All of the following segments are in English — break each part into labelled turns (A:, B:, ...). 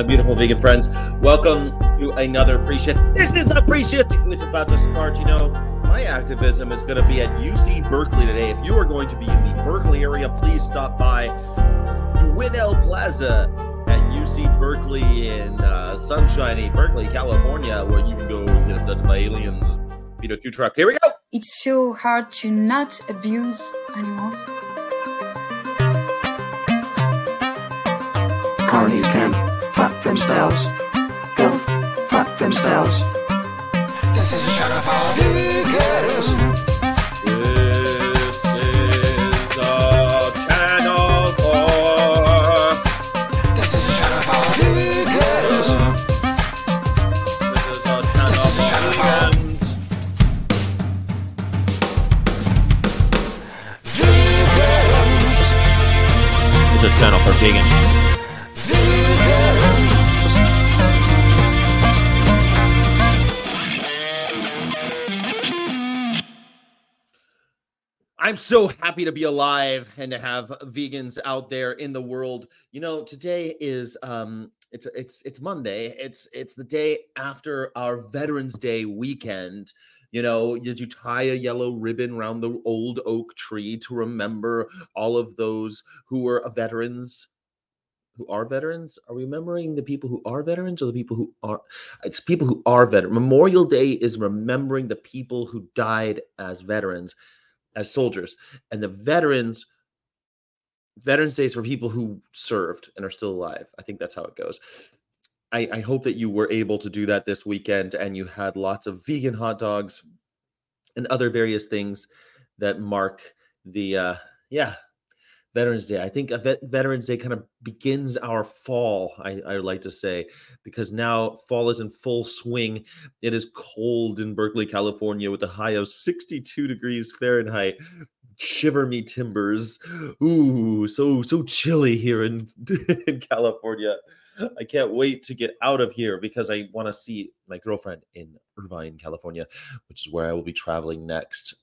A: my beautiful vegan friends. Welcome to another pre-shit. This is the pre-shit. It's about to start. You know, my activism is going to be at UC Berkeley today. If you are going to be in the Berkeley area, please stop by Dwinelle Plaza at UC Berkeley in uh, sunshiny Berkeley, California, where you can go and get abducted by aliens. Beat a two truck. Here we go.
B: It's so hard to not abuse animals.
C: Carnies can fuck themselves. Go fuck themselves.
D: This is a shot of all vegans.
A: This I'm so happy to be alive and to have vegans out there in the world. You know, today is um it's it's it's Monday. It's it's the day after our Veterans Day weekend. You know, did you tie a yellow ribbon around the old oak tree to remember all of those who were veterans? Who are veterans? Are we remembering the people who are veterans or the people who are? It's people who are veterans. Memorial Day is remembering the people who died as veterans as soldiers and the veterans veterans days for people who served and are still alive. I think that's how it goes. I, I hope that you were able to do that this weekend and you had lots of vegan hot dogs and other various things that mark the uh yeah veterans day i think vet, veterans day kind of begins our fall I, I like to say because now fall is in full swing. It is cold in berkeley california with a high of 62 degrees fahrenheit. Shiver me timbers. Ooh so so chilly here in, in california. I can't wait to get out of here because i want to see my girlfriend in irvine california which is where i will be traveling next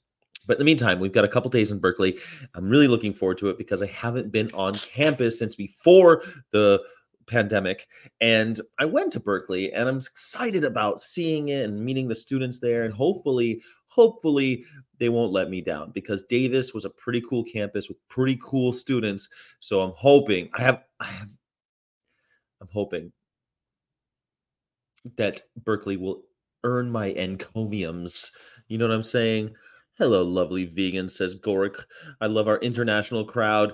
A: but in the meantime, we've got a couple days in Berkeley. I'm really looking forward to it because I haven't been on campus since before the pandemic. And I went to Berkeley and I'm excited about seeing it and meeting the students there. And hopefully, hopefully, they won't let me down because Davis was a pretty cool campus with pretty cool students. So I'm hoping, I have, I have, I'm hoping that Berkeley will earn my encomiums. You know what I'm saying? Hello, lovely vegan, says Gorik. I love our international crowd.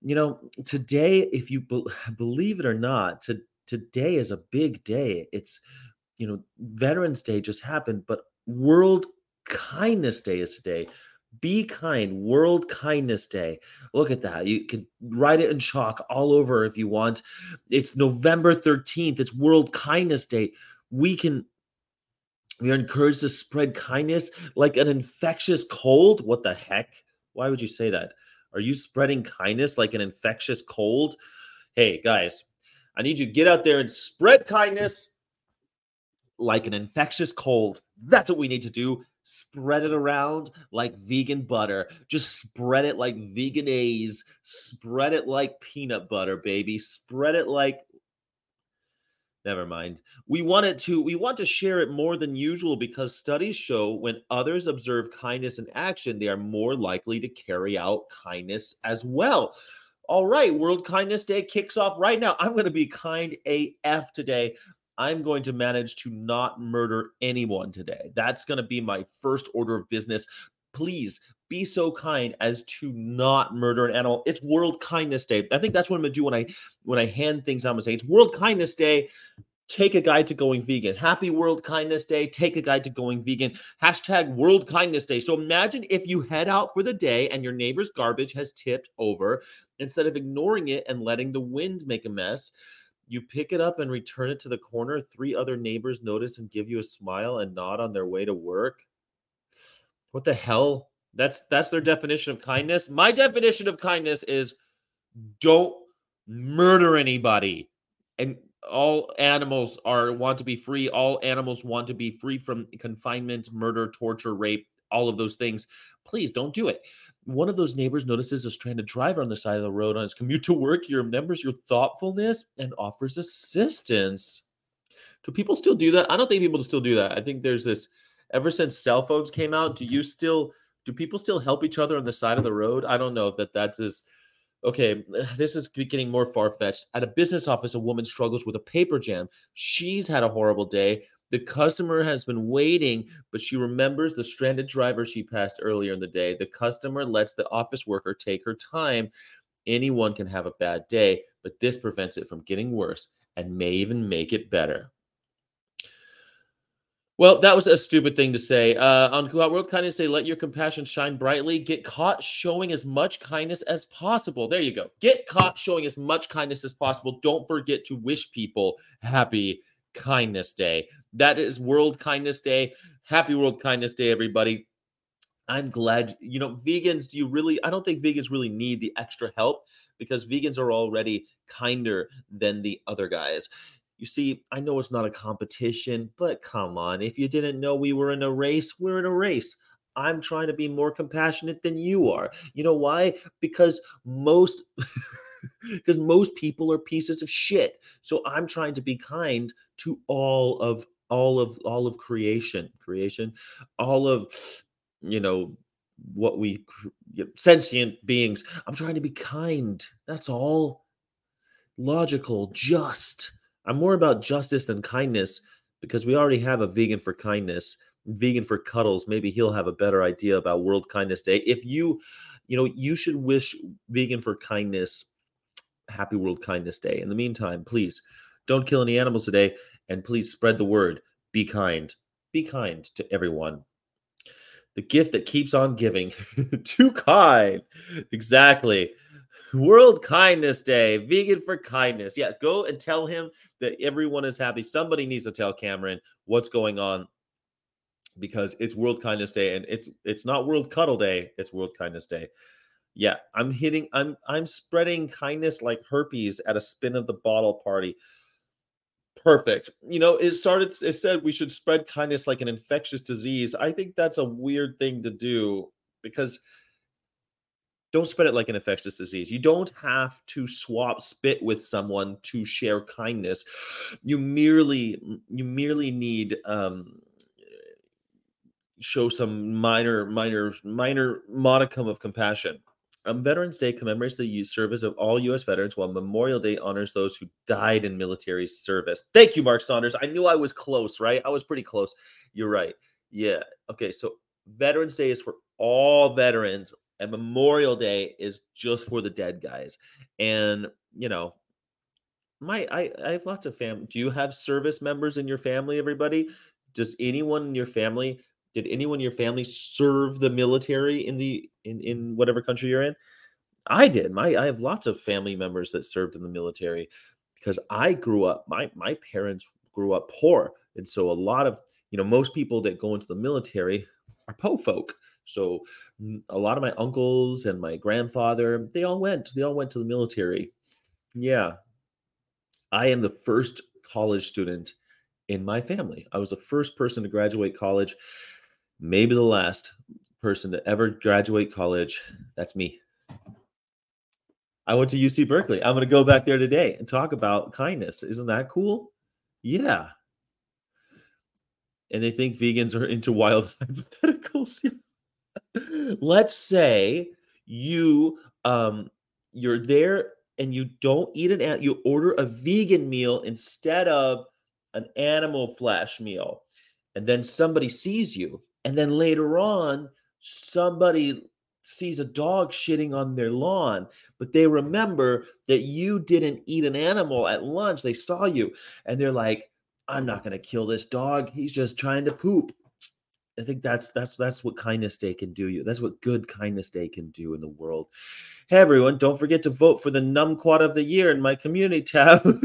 A: You know, today, if you be- believe it or not, to, today is a big day. It's, you know, Veterans Day just happened, but World Kindness Day is today. Be kind, World Kindness Day. Look at that. You could write it in chalk all over if you want. It's November 13th. It's World Kindness Day. We can we are encouraged to spread kindness like an infectious cold. What the heck? Why would you say that? Are you spreading kindness like an infectious cold? Hey, guys, I need you to get out there and spread kindness like an infectious cold. That's what we need to do. Spread it around like vegan butter. Just spread it like vegan A's. Spread it like peanut butter, baby. Spread it like never mind. We want it to we want to share it more than usual because studies show when others observe kindness in action they are more likely to carry out kindness as well. All right world kindness day kicks off right now. I'm going to be kind af today. I'm going to manage to not murder anyone today. That's going to be my first order of business. Please be so kind as to not murder an animal. It's World Kindness Day. I think that's what I'm gonna do when I when I hand things out. I'm gonna say it's World Kindness Day. Take a guide to going vegan. Happy World Kindness Day. Take a guide to going vegan. Hashtag World Kindness Day. So imagine if you head out for the day and your neighbor's garbage has tipped over. Instead of ignoring it and letting the wind make a mess, you pick it up and return it to the corner. Three other neighbors notice and give you a smile and nod on their way to work. What the hell? That's that's their definition of kindness. My definition of kindness is don't murder anybody. And all animals are want to be free. All animals want to be free from confinement, murder, torture, rape, all of those things, please don't do it. One of those neighbors notices a stranded driver on the side of the road on his commute to work. He remembers your thoughtfulness and offers assistance. Do people still do that? I don't think people still do that. I think there's this ever since cell phones came out, do you still do people still help each other on the side of the road? I don't know that that's as okay. This is getting more far fetched. At a business office, a woman struggles with a paper jam. She's had a horrible day. The customer has been waiting, but she remembers the stranded driver she passed earlier in the day. The customer lets the office worker take her time. Anyone can have a bad day, but this prevents it from getting worse and may even make it better. Well, that was a stupid thing to say. Uh, on World Kindness Day, let your compassion shine brightly. Get caught showing as much kindness as possible. There you go. Get caught showing as much kindness as possible. Don't forget to wish people happy Kindness Day. That is World Kindness Day. Happy World Kindness Day, everybody. I'm glad, you know, vegans, do you really, I don't think vegans really need the extra help because vegans are already kinder than the other guys. You see, I know it's not a competition, but come on. If you didn't know we were in a race, we're in a race. I'm trying to be more compassionate than you are. You know why? Because most because most people are pieces of shit. So I'm trying to be kind to all of all of all of creation, creation, all of you know what we sentient beings. I'm trying to be kind. That's all. Logical, just I'm more about justice than kindness because we already have a vegan for kindness, vegan for cuddles. Maybe he'll have a better idea about World Kindness Day. If you, you know, you should wish vegan for kindness happy World Kindness Day. In the meantime, please don't kill any animals today and please spread the word. Be kind. Be kind to everyone. The gift that keeps on giving. Too kind. Exactly. World Kindness Day, vegan for kindness. Yeah, go and tell him that everyone is happy. Somebody needs to tell Cameron what's going on because it's World Kindness Day and it's it's not World Cuddle Day, it's World Kindness Day. Yeah, I'm hitting I'm I'm spreading kindness like herpes at a spin of the bottle party. Perfect. You know, it started it said we should spread kindness like an infectious disease. I think that's a weird thing to do because don't spread it like an infectious disease. You don't have to swap spit with someone to share kindness. You merely you merely need um show some minor minor minor modicum of compassion. Um, Veterans Day commemorates the service of all U.S. veterans, while Memorial Day honors those who died in military service. Thank you, Mark Saunders. I knew I was close, right? I was pretty close. You're right. Yeah. Okay. So Veterans Day is for all veterans, and Memorial Day is just for the dead guys. And you know, my I I have lots of family. Do you have service members in your family? Everybody? Does anyone in your family? Did anyone in your family serve the military in the in in whatever country you're in? I did. My I have lots of family members that served in the military because I grew up. My my parents grew up poor, and so a lot of you know most people that go into the military are po folk. So mm, a lot of my uncles and my grandfather, they all went. They all went to the military. Yeah. I am the first college student in my family. I was the first person to graduate college, maybe the last person to ever graduate college. That's me. I went to UC Berkeley. I'm going to go back there today and talk about kindness. Isn't that cool? Yeah. And they think vegans are into wild hypotheticals. let's say you um you're there and you don't eat an ant, you order a vegan meal instead of an animal flesh meal and then somebody sees you and then later on somebody sees a dog shitting on their lawn but they remember that you didn't eat an animal at lunch they saw you and they're like i'm not going to kill this dog he's just trying to poop I think that's that's that's what kindness day can do you. That's what good kindness day can do in the world. Hey everyone, don't forget to vote for the numquat of the year in my community tab.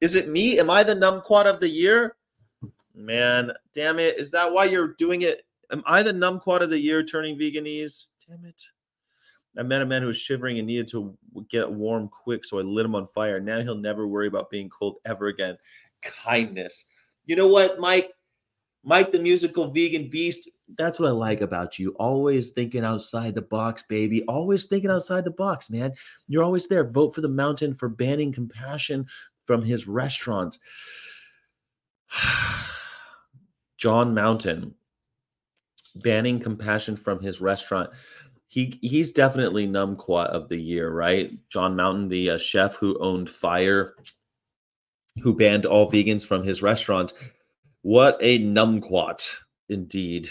A: Is it me? Am I the numquat of the year? Man, damn it. Is that why you're doing it? Am I the numquat of the year turning veganese? Damn it. I met a man who was shivering and needed to get warm quick, so I lit him on fire. Now he'll never worry about being cold ever again. Kindness. You know what, Mike? Mike, the musical vegan beast. That's what I like about you. Always thinking outside the box, baby. Always thinking outside the box, man. You're always there. Vote for the mountain for banning compassion from his restaurant. John Mountain banning compassion from his restaurant. He he's definitely numquat of the year, right? John Mountain, the uh, chef who owned Fire, who banned all vegans from his restaurant. What a numquat, indeed.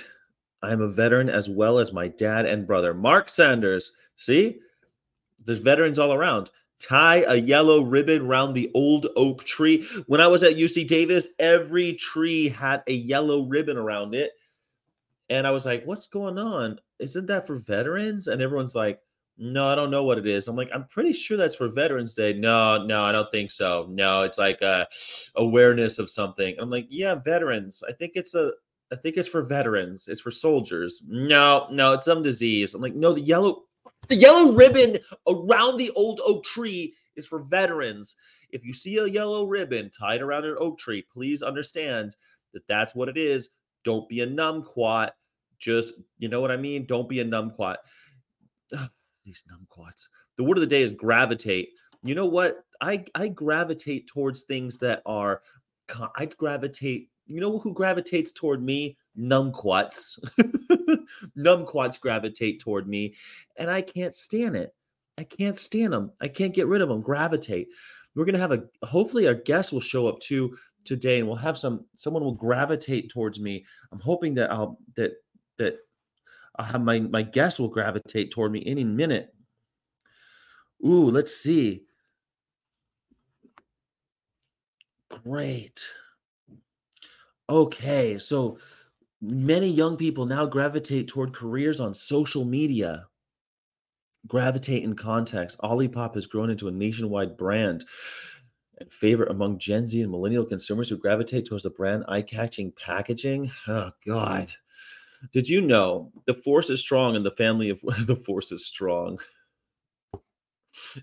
A: I'm a veteran as well as my dad and brother, Mark Sanders. See, there's veterans all around. Tie a yellow ribbon round the old oak tree. When I was at UC Davis, every tree had a yellow ribbon around it. And I was like, what's going on? Isn't that for veterans? And everyone's like, no, I don't know what it is. I'm like, I'm pretty sure that's for Veterans Day. No, no, I don't think so. No, it's like a awareness of something. I'm like, yeah, veterans. I think it's a I think it's for veterans. It's for soldiers. No, no, it's some disease. I'm like, no, the yellow the yellow ribbon around the old oak tree is for veterans. If you see a yellow ribbon tied around an oak tree, please understand that that's what it is. Don't be a numquat. Just, you know what I mean? Don't be a numquat. These numquats. The word of the day is gravitate. You know what? I I gravitate towards things that are I gravitate. You know who gravitates toward me? Numquats. numquats gravitate toward me, and I can't stand it. I can't stand them. I can't get rid of them. Gravitate. We're gonna have a. Hopefully, our guest will show up too today, and we'll have some. Someone will gravitate towards me. I'm hoping that I'll that that Have my my guest will gravitate toward me any minute. Ooh, let's see. Great. Okay, so many young people now gravitate toward careers on social media. Gravitate in context. Olipop has grown into a nationwide brand and favorite among Gen Z and millennial consumers who gravitate towards the brand eye-catching packaging. Oh God. Did you know the force is strong in the family of the force is strong?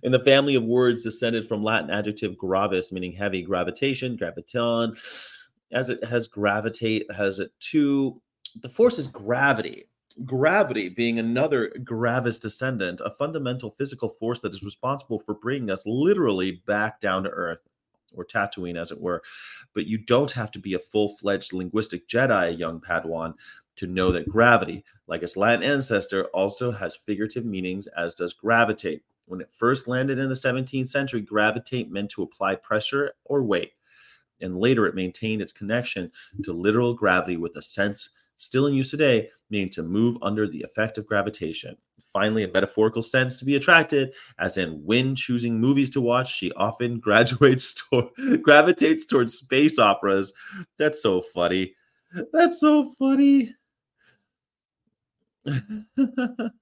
A: In the family of words descended from Latin adjective gravis, meaning heavy, gravitation, graviton, as it has gravitate, has it to the force is gravity. Gravity being another gravis descendant, a fundamental physical force that is responsible for bringing us literally back down to earth or Tatooine, as it were. But you don't have to be a full fledged linguistic Jedi, young Padawan, to know that gravity, like its Latin ancestor, also has figurative meanings, as does gravitate. When it first landed in the 17th century, gravitate meant to apply pressure or weight. And later it maintained its connection to literal gravity with a sense still in use today, meaning to move under the effect of gravitation. Finally, a metaphorical sense to be attracted, as in when choosing movies to watch, she often graduates to- gravitates towards space operas. That's so funny. That's so funny.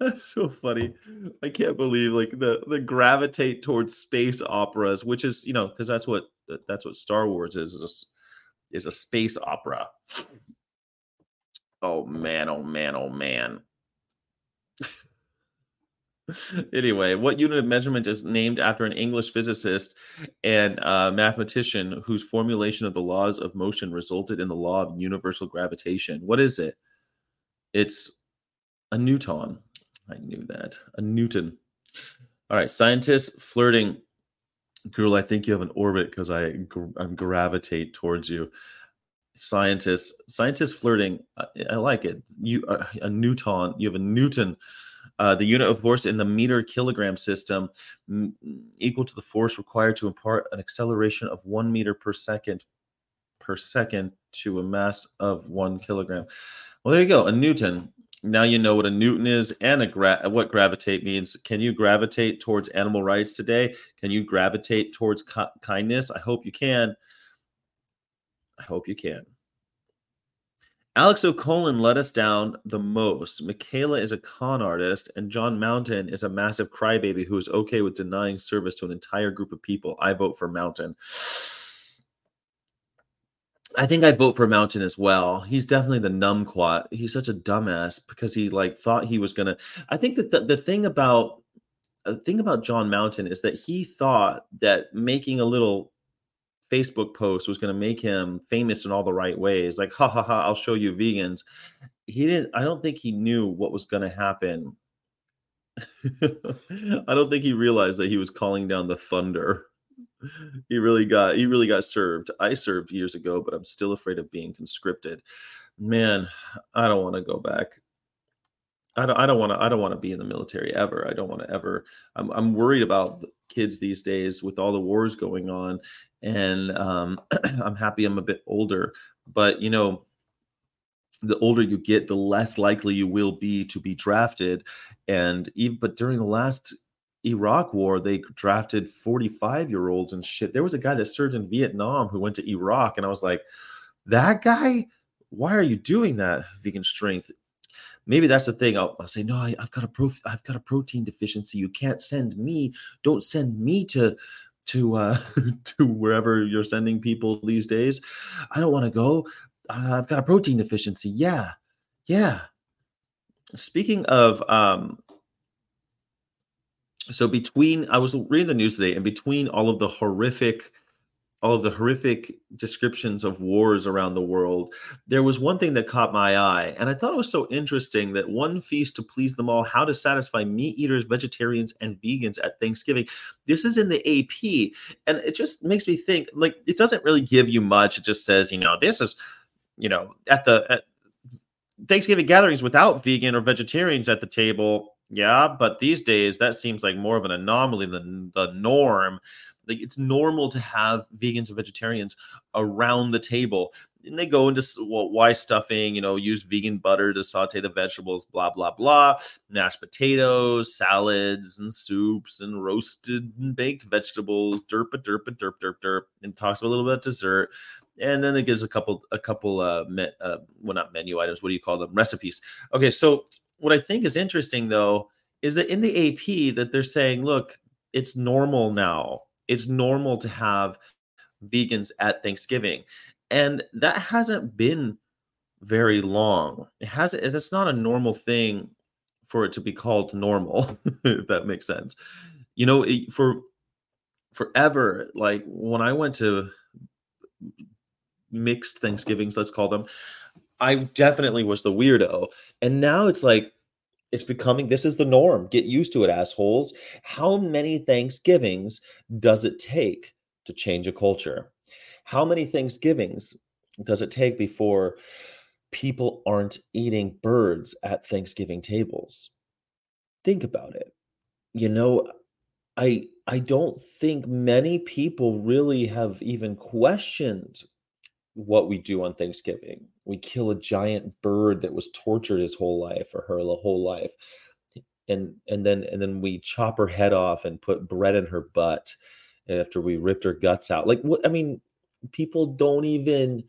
A: That's so funny. I can't believe like the the gravitate towards space operas, which is you know because that's what that's what Star Wars is is a, is a space opera. Oh man! Oh man! Oh man! anyway, what unit of measurement is named after an English physicist and uh, mathematician whose formulation of the laws of motion resulted in the law of universal gravitation? What is it? It's a Newton. I knew that. A Newton. All right. Scientists flirting. Girl, I think you have an orbit because I I'm gravitate towards you. Scientists, scientists flirting. I, I like it. You uh, a Newton. You have a Newton. Uh, the unit of force in the meter kilogram system m- equal to the force required to impart an acceleration of one meter per second per second to a mass of one kilogram. Well, there you go. A Newton now you know what a Newton is and a gra- what gravitate means. Can you gravitate towards animal rights today? Can you gravitate towards ki- kindness? I hope you can. I hope you can. Alex O'Connor let us down the most. Michaela is a con artist, and John Mountain is a massive crybaby who is okay with denying service to an entire group of people. I vote for Mountain. I think I vote for Mountain as well. He's definitely the numquat. He's such a dumbass because he like thought he was gonna. I think that the, the thing about the thing about John Mountain is that he thought that making a little Facebook post was to make him famous in all the right ways. Like, ha ha ha, I'll show you vegans. He didn't, I don't think he knew what was to happen. I don't think he realized that he was calling down the thunder. He really got he really got served. I served years ago, but I'm still afraid of being conscripted. Man, I don't want to go back. I don't I don't want to I don't want to be in the military ever. I don't want to ever I'm I'm worried about kids these days with all the wars going on and um I'm happy I'm a bit older, but you know the older you get, the less likely you will be to be drafted. And even but during the last Iraq war, they drafted 45 year olds and shit. There was a guy that served in Vietnam who went to Iraq, and I was like, that guy, why are you doing that? Vegan strength. Maybe that's the thing. I'll, I'll say, no, I, have got a pro, I've got a protein deficiency. You can't send me. Don't send me to to uh to wherever you're sending people these days. I don't want to go. Uh, I've got a protein deficiency. Yeah, yeah. Speaking of um, so between I was reading the news today, and between all of the horrific, all of the horrific descriptions of wars around the world, there was one thing that caught my eye, and I thought it was so interesting that one feast to please them all: how to satisfy meat eaters, vegetarians, and vegans at Thanksgiving. This is in the AP, and it just makes me think. Like, it doesn't really give you much. It just says, you know, this is, you know, at the at Thanksgiving gatherings without vegan or vegetarians at the table yeah, but these days that seems like more of an anomaly than the norm. Like it's normal to have vegans and vegetarians around the table. And they go into well, why stuffing, you know, use vegan butter to saute the vegetables, blah, blah, blah. Mashed potatoes, salads, and soups, and roasted and baked vegetables, derp, derp, derp, derp, derp, and talks a little bit of dessert and then it gives a couple a couple uh, me, uh well not menu items what do you call them recipes okay so what I think is interesting though is that in the AP that they're saying, look, it's normal now. It's normal to have vegans at Thanksgiving. And that hasn't been very long. It hasn't it's not a normal thing for it to be called normal, if that makes sense. You know, it, for forever, like when I went to mixed Thanksgivings, let's call them, I definitely was the weirdo. And now it's like it's becoming this is the norm. Get used to it, assholes. How many Thanksgivings does it take to change a culture? How many Thanksgivings does it take before people aren't eating birds at Thanksgiving tables? Think about it. You know, I I don't think many people really have even questioned what we do on Thanksgiving. We kill a giant bird that was tortured his whole life or her whole life. And and then and then we chop her head off and put bread in her butt after we ripped her guts out. Like what I mean, people don't even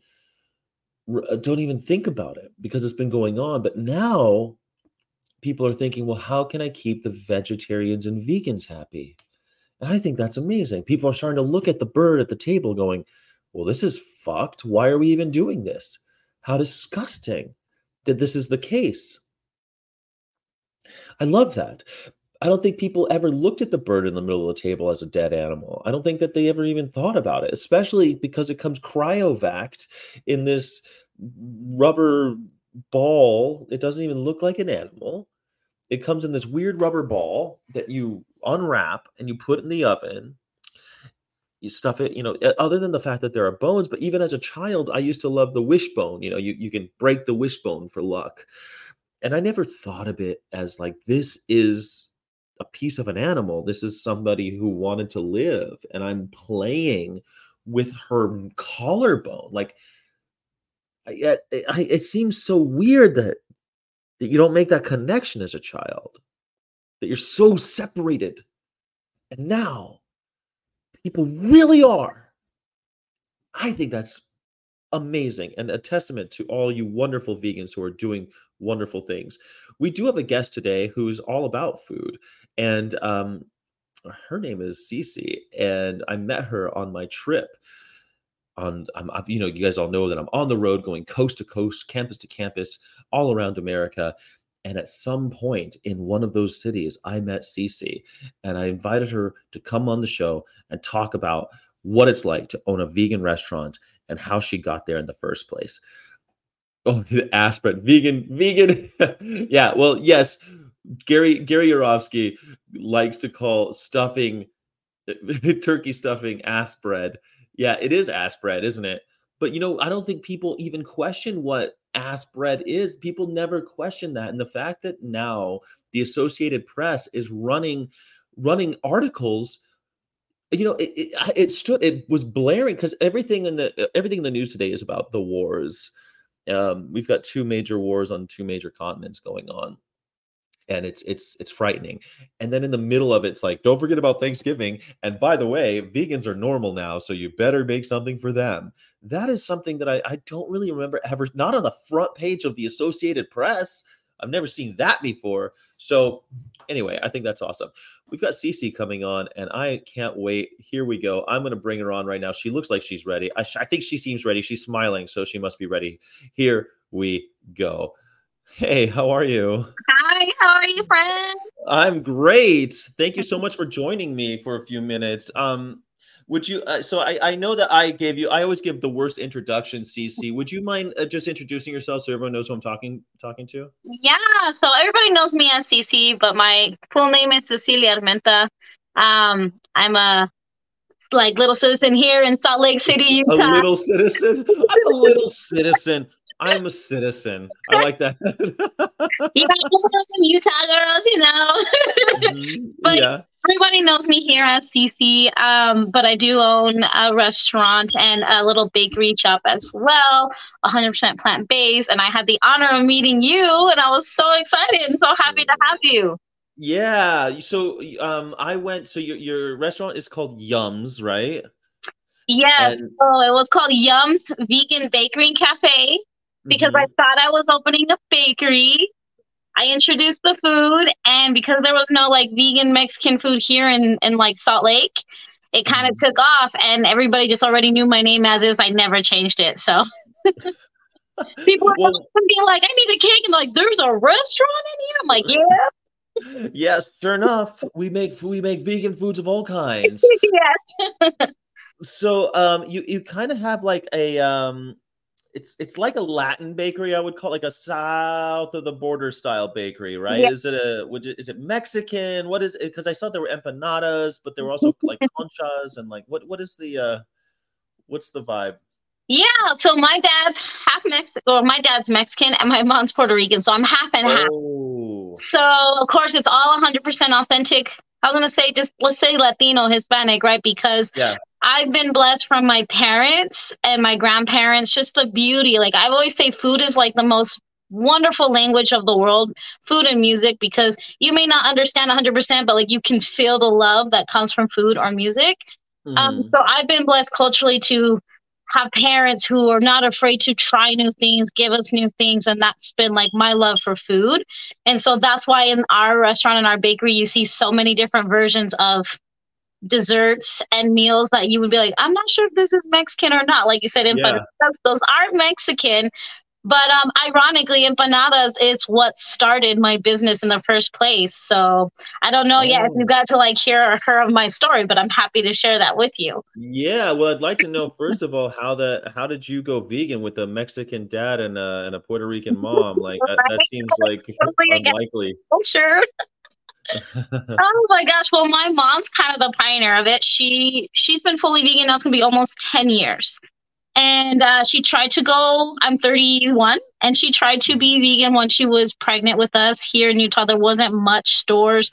A: uh, don't even think about it because it's been going on. But now people are thinking, well, how can I keep the vegetarians and vegans happy? And I think that's amazing. People are starting to look at the bird at the table going, well, this is fucked. Why are we even doing this? How disgusting that this is the case. I love that. I don't think people ever looked at the bird in the middle of the table as a dead animal. I don't think that they ever even thought about it, especially because it comes cryovaced in this rubber ball. It doesn't even look like an animal. It comes in this weird rubber ball that you unwrap and you put in the oven you stuff it you know other than the fact that there are bones but even as a child i used to love the wishbone you know you, you can break the wishbone for luck. And i never thought of it as like this is a piece of an animal this is somebody who wanted to live and i'm playing with her collarbone like I, I, it seems so weird that that you don't make that connection as a child that you're so separated. And now people really are. I think that's amazing and a testament to all you wonderful vegans who are doing wonderful things. We do have a guest today who's all about food, and um, her name is Cece, and I met her on my trip. On, I'm, you know, you guys all know that I'm on the road, going coast to coast, campus to campus, all around America, and at some point in one of those cities, I met Cece and I invited her to come on the show and talk about what it's like to own a vegan restaurant and how she got there in the first place. Oh, the aspirin, vegan, vegan. yeah, well, yes, Gary Gary Yourofsky likes to call stuffing turkey stuffing ass bread. Yeah, it is ass bread, isn't it? But you know, I don't think people even question what ass bread is. People never question that. And the fact that now the Associated Press is running running articles you know it, it, it stood it was blaring because everything in the everything in the news today is about the wars um, we've got two major wars on two major continents going on and it's it's it's frightening and then in the middle of it, it's like don't forget about thanksgiving and by the way vegans are normal now so you better make something for them that is something that i, I don't really remember ever not on the front page of the associated press. I've never seen that before. So anyway i think that's awesome. We've got Cece coming on and i can't wait. Here we go. I'm going to bring her on right now. She looks like she's ready. I, sh- I think she seems ready. She's smiling so she must be ready. Here we go. Hey, how are you?
E: Hi, how are you, friend?
A: I'm great. Thank you so much for joining me for a few minutes. Um, would you? Uh, so I, I know that I gave you. I always give the worst introduction, CC. Would you mind uh, just introducing yourself so everyone knows who I'm talking talking to?
E: Yeah. So everybody knows me as CC, but my full name is Cecilia Armenta. Um, I'm a like little citizen here in Salt Lake City, Utah.
A: A little citizen. I'm a little citizen. I'm a citizen. I like that.
E: you got Utah girls, you know.
A: Mhm,
E: But-
A: yeah.
E: Everybody knows me here as Cece, um, but I do own a restaurant and a little bakery shop as well, 100% plant based. And I had the honor of meeting you, and I was so excited and so happy to have you.
A: Yeah. So um I went so your your restaurant is called Yummz, right?
E: Yes,
A: And-
E: so it was called Yummz Vegan Bakery and Cafe because I
A: Mhm.
E: thought I was opening a bakery. I introduced the food, and because there was no like vegan Mexican food here in, in like Salt Lake, it kind of
A: Mhm.
E: took off, and everybody just already knew my name as is. I never changed it, so people were
A: Well-
E: being like, "I need a cake," and like, "There's a restaurant in here." I'm like, "Yeah,
A: yes, sure enough, we make we make vegan foods of all kinds.
E: yes."
A: So um you you kind of have like a um it's it's like a Latin bakery, I would call like a south of the border style bakery, right?
E: Yeah.
A: Is it a would you, is it Mexican? What is it? Because I saw there were empanadas, but there were also like conchas and like what what is the uh what's the vibe?
E: Yeah, so my dad's half Mexican, or my dad's Mexican, and my mom's Puerto Rican, so I'm half and half.
A: Oh,
E: So of course it's all 100% authentic. I was gonna say just let's say Latino, Hispanic, right? Because
A: yeah.
E: I've been blessed from my parents and my grandparents. Just the beauty, like I always say, food is like the most wonderful language of the world. Food and music, because you may not understand 100%, but like you can feel the love that comes from food or music. Um,
A: Mhm.
E: so I've been blessed culturally to have parents who are not afraid to try new things, give us new things, and that's been like my love for food. And so that's why in our restaurant and our bakery, you see so many different versions of desserts and meals that you would be like, I'm not sure if this is Mexican or not. Like you said, in
A: Yeah.
E: empanadas, those aren't Mexican. But um, ironically, empanadas is what started my business in the first place. So I don't know yet if
A: Oh.
E: you got to like hear or hear of my story, but I'm happy to share that with you.
A: Yeah, well, I'd like to know first of all how the how did you go vegan with a Mexican dad and a and a Puerto Rican mom? Like that, that seems like
E: Totally
A: unlikely.
E: Oh, sure. Oh my gosh. Well, my mom's kind of the pioneer of it. She she's been fully vegan now. It's gonna be almost ten years. And uh, she tried to go. I'm 31, and she tried to be vegan when she was pregnant with us here in Utah. There wasn't much stores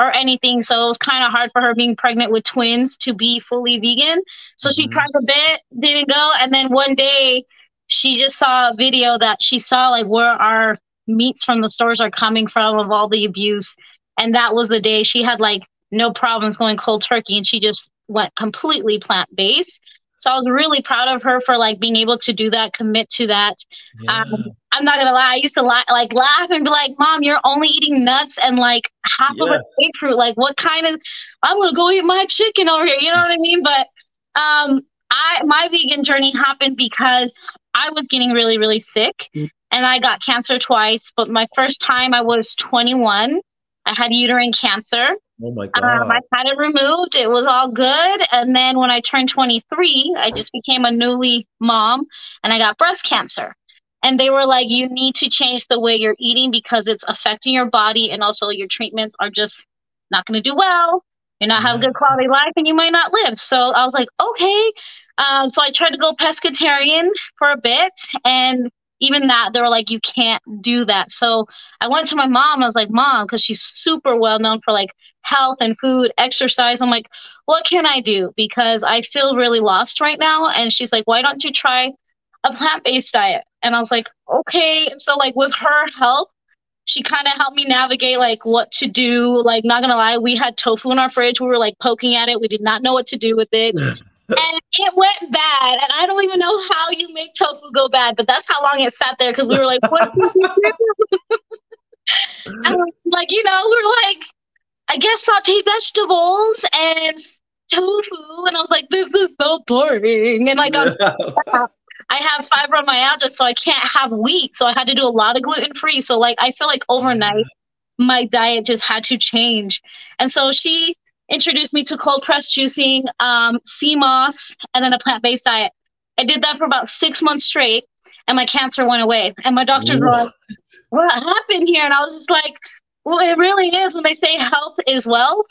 E: or anything, so it was kind of hard for her being pregnant with twins to be fully vegan. So she
A: Mhm.
E: tried a bit, didn't go, and then one day she just saw a video that she saw like where our meats from the stores are coming from of all the abuse and that was the day she had like no problems going cold turkey and she just went completely plant based so i was really proud of her for like being able to do that commit to that.
A: Yeah.
E: i'm not gonna lie i used to li- like laugh and be like mom you're only eating nuts and like half of a grapefruit. Like what kind of i'm gonna go eat my chicken over here you know what i mean? But um i my vegan journey happened because i was getting really really sick and i got cancer twice but my first time i was 21 I had uterine cancer.
A: Oh my
E: Um, I had it removed. It was all good. And then when I turned 23, I just became a newly mom and I got breast cancer. And they were like, you need to change the way you're eating because it's affecting your body. And also, your treatments are just not going to do well. You're not having a good quality life and you might not live. So I was like, okay. Um, so I tried to go pescatarian for a bit. And even that, they were like, you can't do that. So I went to my mom and I was like, Mom, because she's super well known for like health and food, exercise. I'm like, what can I do? Because I feel really lost right now. And she's like, why don't you try a plant based diet? And I was like, okay. And so, like, with her help, she kind of helped me navigate like what to do. Like, not gonna lie, we had tofu in our fridge. We were like poking at it. We did not know what to do with it. and it went bad. And I don't even know how you make tofu go bad, but that's how long it sat there because we were like, what do we do? And, like, you know, we're like, I guess saute vegetables and tofu. And I was like, this is so boring. And like, I'm, I have fibromyalgia, so I can't have wheat. So I had to do a lot of gluten free. So, like, I feel like overnight, my diet just had to change. And so she introduced me to cold press juicing, um, sea moss, and then a plant based diet. I did that for about six months straight, and my cancer went away. And my doctors were like, what happened here? And I was just like, well, it really is when they say health is wealth.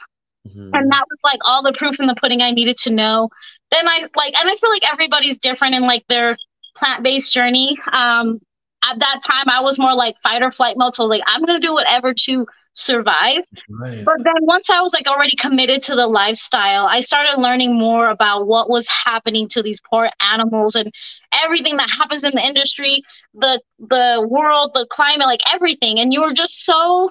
A: Mhm.
E: And that was like all the proof in the pudding I needed to know. Then I like, and I feel like everybody's different in like their plant based journey. Um, at that time, I was more like fight or flight mode. So I was like, I'm going to do whatever to survive.
A: Right.
E: But then once I was like already committed to the lifestyle, I started learning more about what was happening to these poor animals and everything that happens in the industry, the the world, the climate, like everything. And you were just so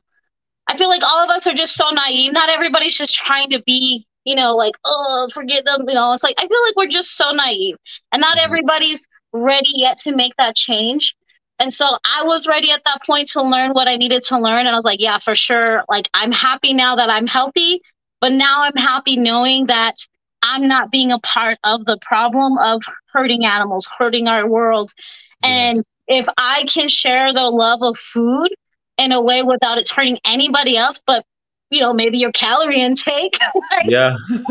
E: I feel like all of us are just so naive. Not everybody's just trying to be, you know, like, oh, forget them. You know, it's like I feel like we're just so naive. And not
A: Mhm.
E: everybody's ready yet to make that change. And so I was ready at that point to learn what I needed to learn. And I was like, yeah, for sure. Like, I'm happy now that I'm healthy, but now I'm happy knowing that I'm not being a part of the problem of hurting animals, hurting our world. And if I can share the love of food in a way without it hurting anybody else, but you know, maybe your calorie intake, like,
A: Yeah.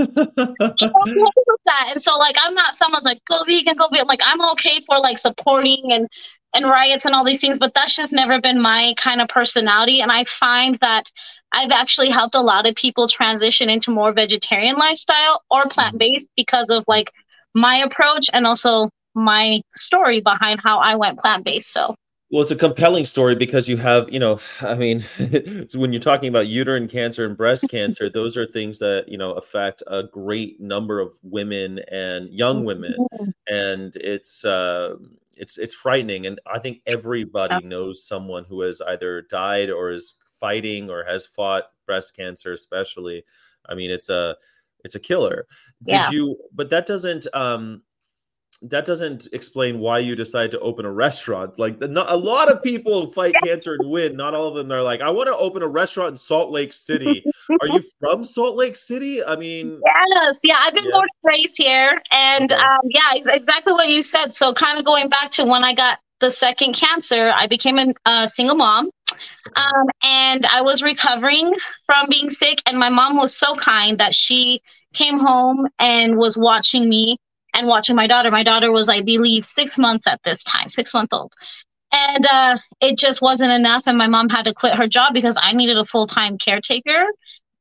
E: That. And so like I'm not someone's like go vegan, go vegan. Like I'm okay for like supporting and and riots and all these things, but that's just never been my kind of personality. And I find that I've actually helped a lot of people transition into more vegetarian lifestyle or plant based because of like my approach and also my story behind how I went plant based. So
A: Well, it's a compelling story because you have, you know, I mean, when you're talking about uterine cancer and breast cancer, those are things that, you know, affect a great number of women and young women. And it's uh it's it's frightening. And I think everybody knows someone who has either died or is fighting or has fought breast cancer, especially. I mean, it's a it's a killer. Did
E: Yeah.
A: you but that doesn't um that doesn't explain why you decided to open a restaurant. Like the, not, a lot of people fight cancer and win. Not all of them are like, I want to open a restaurant in Salt Lake City. are you from Salt Lake City? I mean,
E: Yes, yeah, I've been
A: Yeah.
E: born and raised here, and
A: Okay.
E: um, yeah, ex- exactly what you said. So, kind of going back to when I got the second cancer, I became a uh, single mom, um, and I was recovering from being sick. And my mom was so kind that she came home and was watching me and watching my daughter. My daughter was, I believe, six months at this time, six months old. And uh, it just wasn't enough. And my mom had to quit her job because I needed a full time caretaker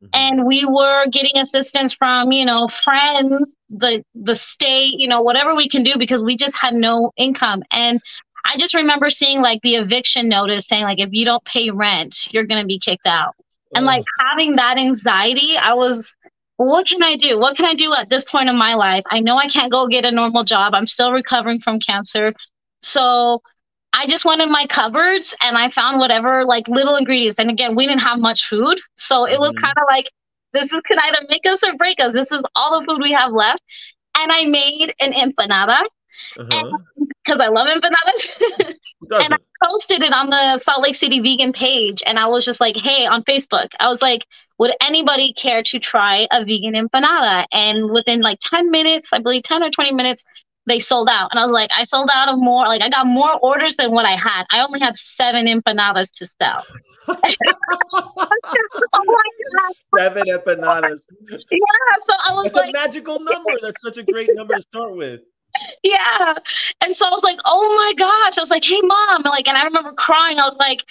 A: mhm.
E: and we were getting assistance from you know friends the the state you know whatever we can do because we just had no income and i just remember seeing like the eviction notice saying like if you don't pay rent you're going to be kicked out and like having that anxiety i was what can i do what can i do at this point in my life i know i can't go get a normal job i'm still recovering from cancer so I just went in my cupboards and I found whatever like little ingredients. And again, we didn't have much food. So it was
A: Mhm.
E: kind of like, this is, can either make us or break us. This is all the food we have left. And I made an empanada
A: Uh-huh.
E: because I love empanadas. And I posted it on the Salt Lake City vegan page. And I was just like, hey, on Facebook, I was like, would anybody care to try a vegan empanada? And within like 10 minutes, I believe 10 or 20 minutes, they sold out. And I was like, I sold out of more, like I got more orders than what I had. I only have seven empanadas to sell. oh!
A: Seven empanadas.
E: Yeah, so I was
A: That's
E: like,
A: a magical number. That's such a great number to start with.
E: yeah. And so I was like, oh my gosh. I was like, hey mom. And like, and I remember crying. I was like,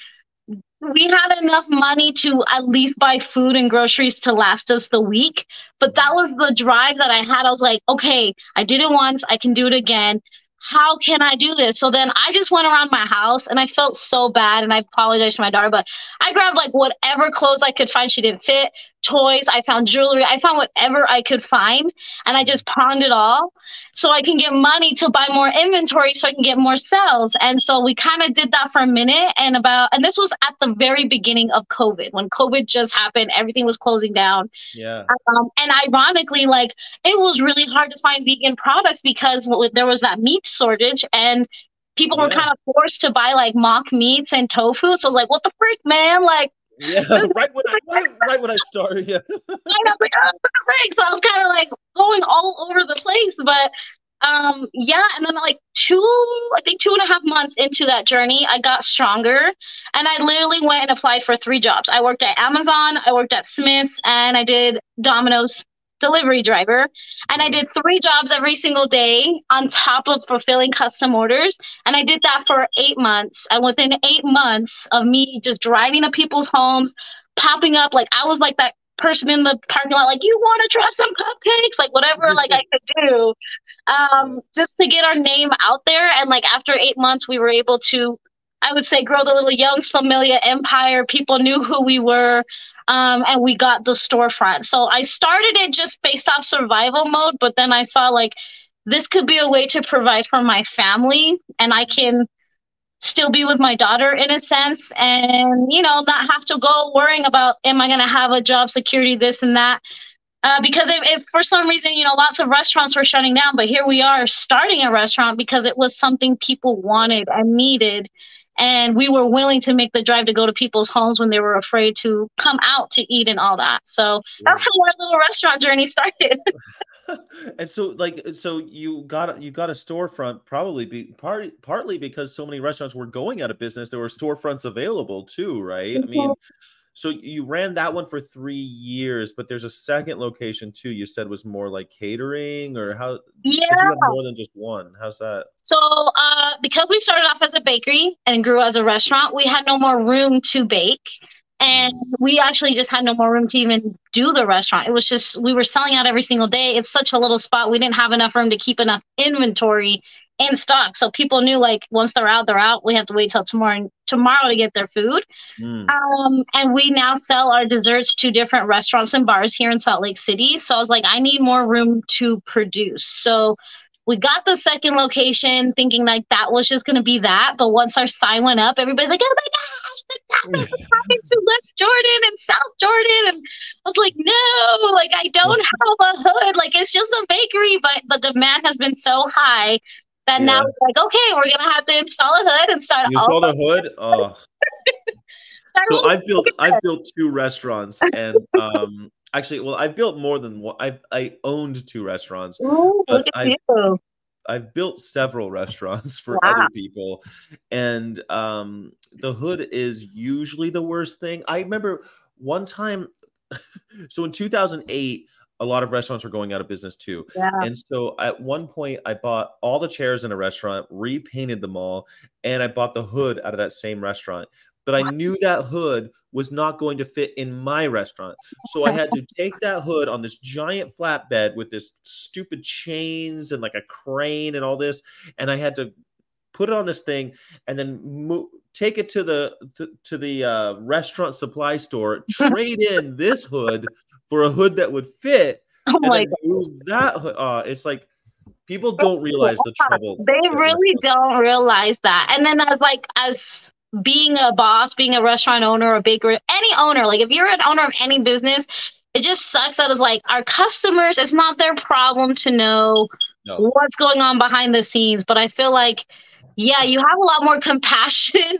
E: we had enough money to at least buy food and groceries to last us the week. But that was the drive that I had. I was like, okay, I did it once, I can do it again. How can I do this? So then I just went around my house and I felt so bad and I apologized to my daughter, but I grabbed like whatever clothes I could find she didn't fit, toys, I found jewelry, I found whatever I could find and I just pawned it all so I can get money to buy more inventory so I can get more sales. And so we kind of did that for a minute and about and this was at the very beginning of COVID when COVID just happened, everything was closing down.
A: Yeah.
E: Um, and ironically, like it was really hard to find vegan products because there was that meat shortage and people were kind of forced to buy like mock meats and tofu. So I was like, what the freak, man? Like,
A: Yeah. Right when I right, right when I started. Yeah.
E: I was like, oh, freak? So I was kind of like going all over the place. But um, yeah, and then like two, I think two and a half months into that journey, I got stronger and I literally went and applied for three jobs. I worked at Amazon, I worked at Smith's, and I did Domino's delivery driver. And I did three jobs every single day on top of fulfilling custom orders. And I did that for eight months. And within eight months of me just driving to people's homes, popping up, like I was like that person in the parking lot, like, you want to try some cupcakes? Like whatever like I could do. Um, just to get our name out there. And like after eight months, we were able to I would say grow the little Yummz Familia empire. People knew who we were, um, and we got the storefront. So I started it just based off survival mode, but then I saw like this could be a way to provide for my family, and I can still be with my daughter in a sense, and you know not have to go worrying about am I going to have a job security, this and that. Uh, because if, if for some reason you know lots of restaurants were shutting down but here we are starting a restaurant because it was something people wanted and needed and we were willing to make the drive to go to people's homes when they were afraid to come out to eat and all that. So that's how our little restaurant journey started.
A: And so like so you got you got a storefront probably be part, partly because so many restaurants were going out of business there were storefronts available too right? I mean so you ran that one for three years but there's a second location too you said was more like catering or how?
E: yeah
A: you have more than just one how's that
E: So, uh, because we started off as a bakery and grew as a restaurant, we had no more room to bake. And we actually just had no more room to even do the restaurant. It was just, we were selling out every single day. It's such a little spot. We didn't have enough room to keep enough inventory in stock. So people knew like once they're out, they're out. We have to wait till tomorrow tomorrow to get their food.
A: Mm.
E: Um, and we now sell our desserts to different restaurants and bars here in Salt Lake City. So I was like, I need more room to produce. So we got the second location thinking like that was just going to be that. But once our sign went up, everybody's like, oh my gosh, the tacos are talking to West Jordan and South Jordan. And I was like, no, like I don't have a hood. Like it's just a bakery, but the demand has been so high that now
A: Yeah.
E: it's like, okay, we're going to have to install a hood and start
A: you
E: all
A: saw the hood oh so I've built I've built two restaurants and um actually well I've built more than one I I owned two restaurants
E: Ooh,
A: but
E: look at
A: I-
E: you.
A: I've built several restaurants for
E: Wow.
A: other people and um the hood is usually the worst thing. I remember one time so in 2008 a lot of restaurants were going out of business too.
E: Yeah.
A: And so at one point, I bought all the chairs in a restaurant, repainted them all, and I bought the hood out of that same restaurant. But I knew that hood was not going to fit in my restaurant. So I had to take that hood on this giant flatbed with this stupid chains and like a crane and all this. And I had to put it on this thing and then mo- take it to the to, to the uh, restaurant supply store, trade in this hood for a hood that would fit
E: Oh my
A: that hood. Uh, it's like people don't realize the trouble.
E: They really don't realize that. And then as like as being a boss, being a restaurant owner, a baker, any owner, like if you're an owner of any business, it just sucks that it's like our customers, it's not their problem to know
A: No.
E: what's going on behind the scenes. But I feel like, yeah, you have a lot more compassion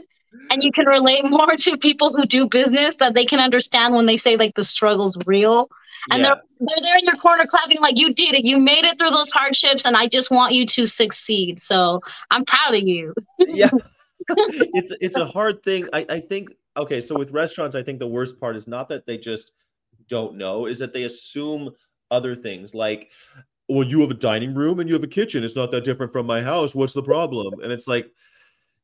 E: and you can relate more to people who do business that they can understand when they say like the struggle's real. And
A: Yeah.
E: they're they're there in your corner clapping like you did it. You made it through those hardships and I just want you to succeed. So I'm proud of you.
A: yeah it's it's a hard thing i i think okay, so with restaurants, I think the worst part is not that they just don't know, is that they assume other things like, well, you have a dining room and you have a kitchen. It's not that different from my house. What's the problem? And it's like,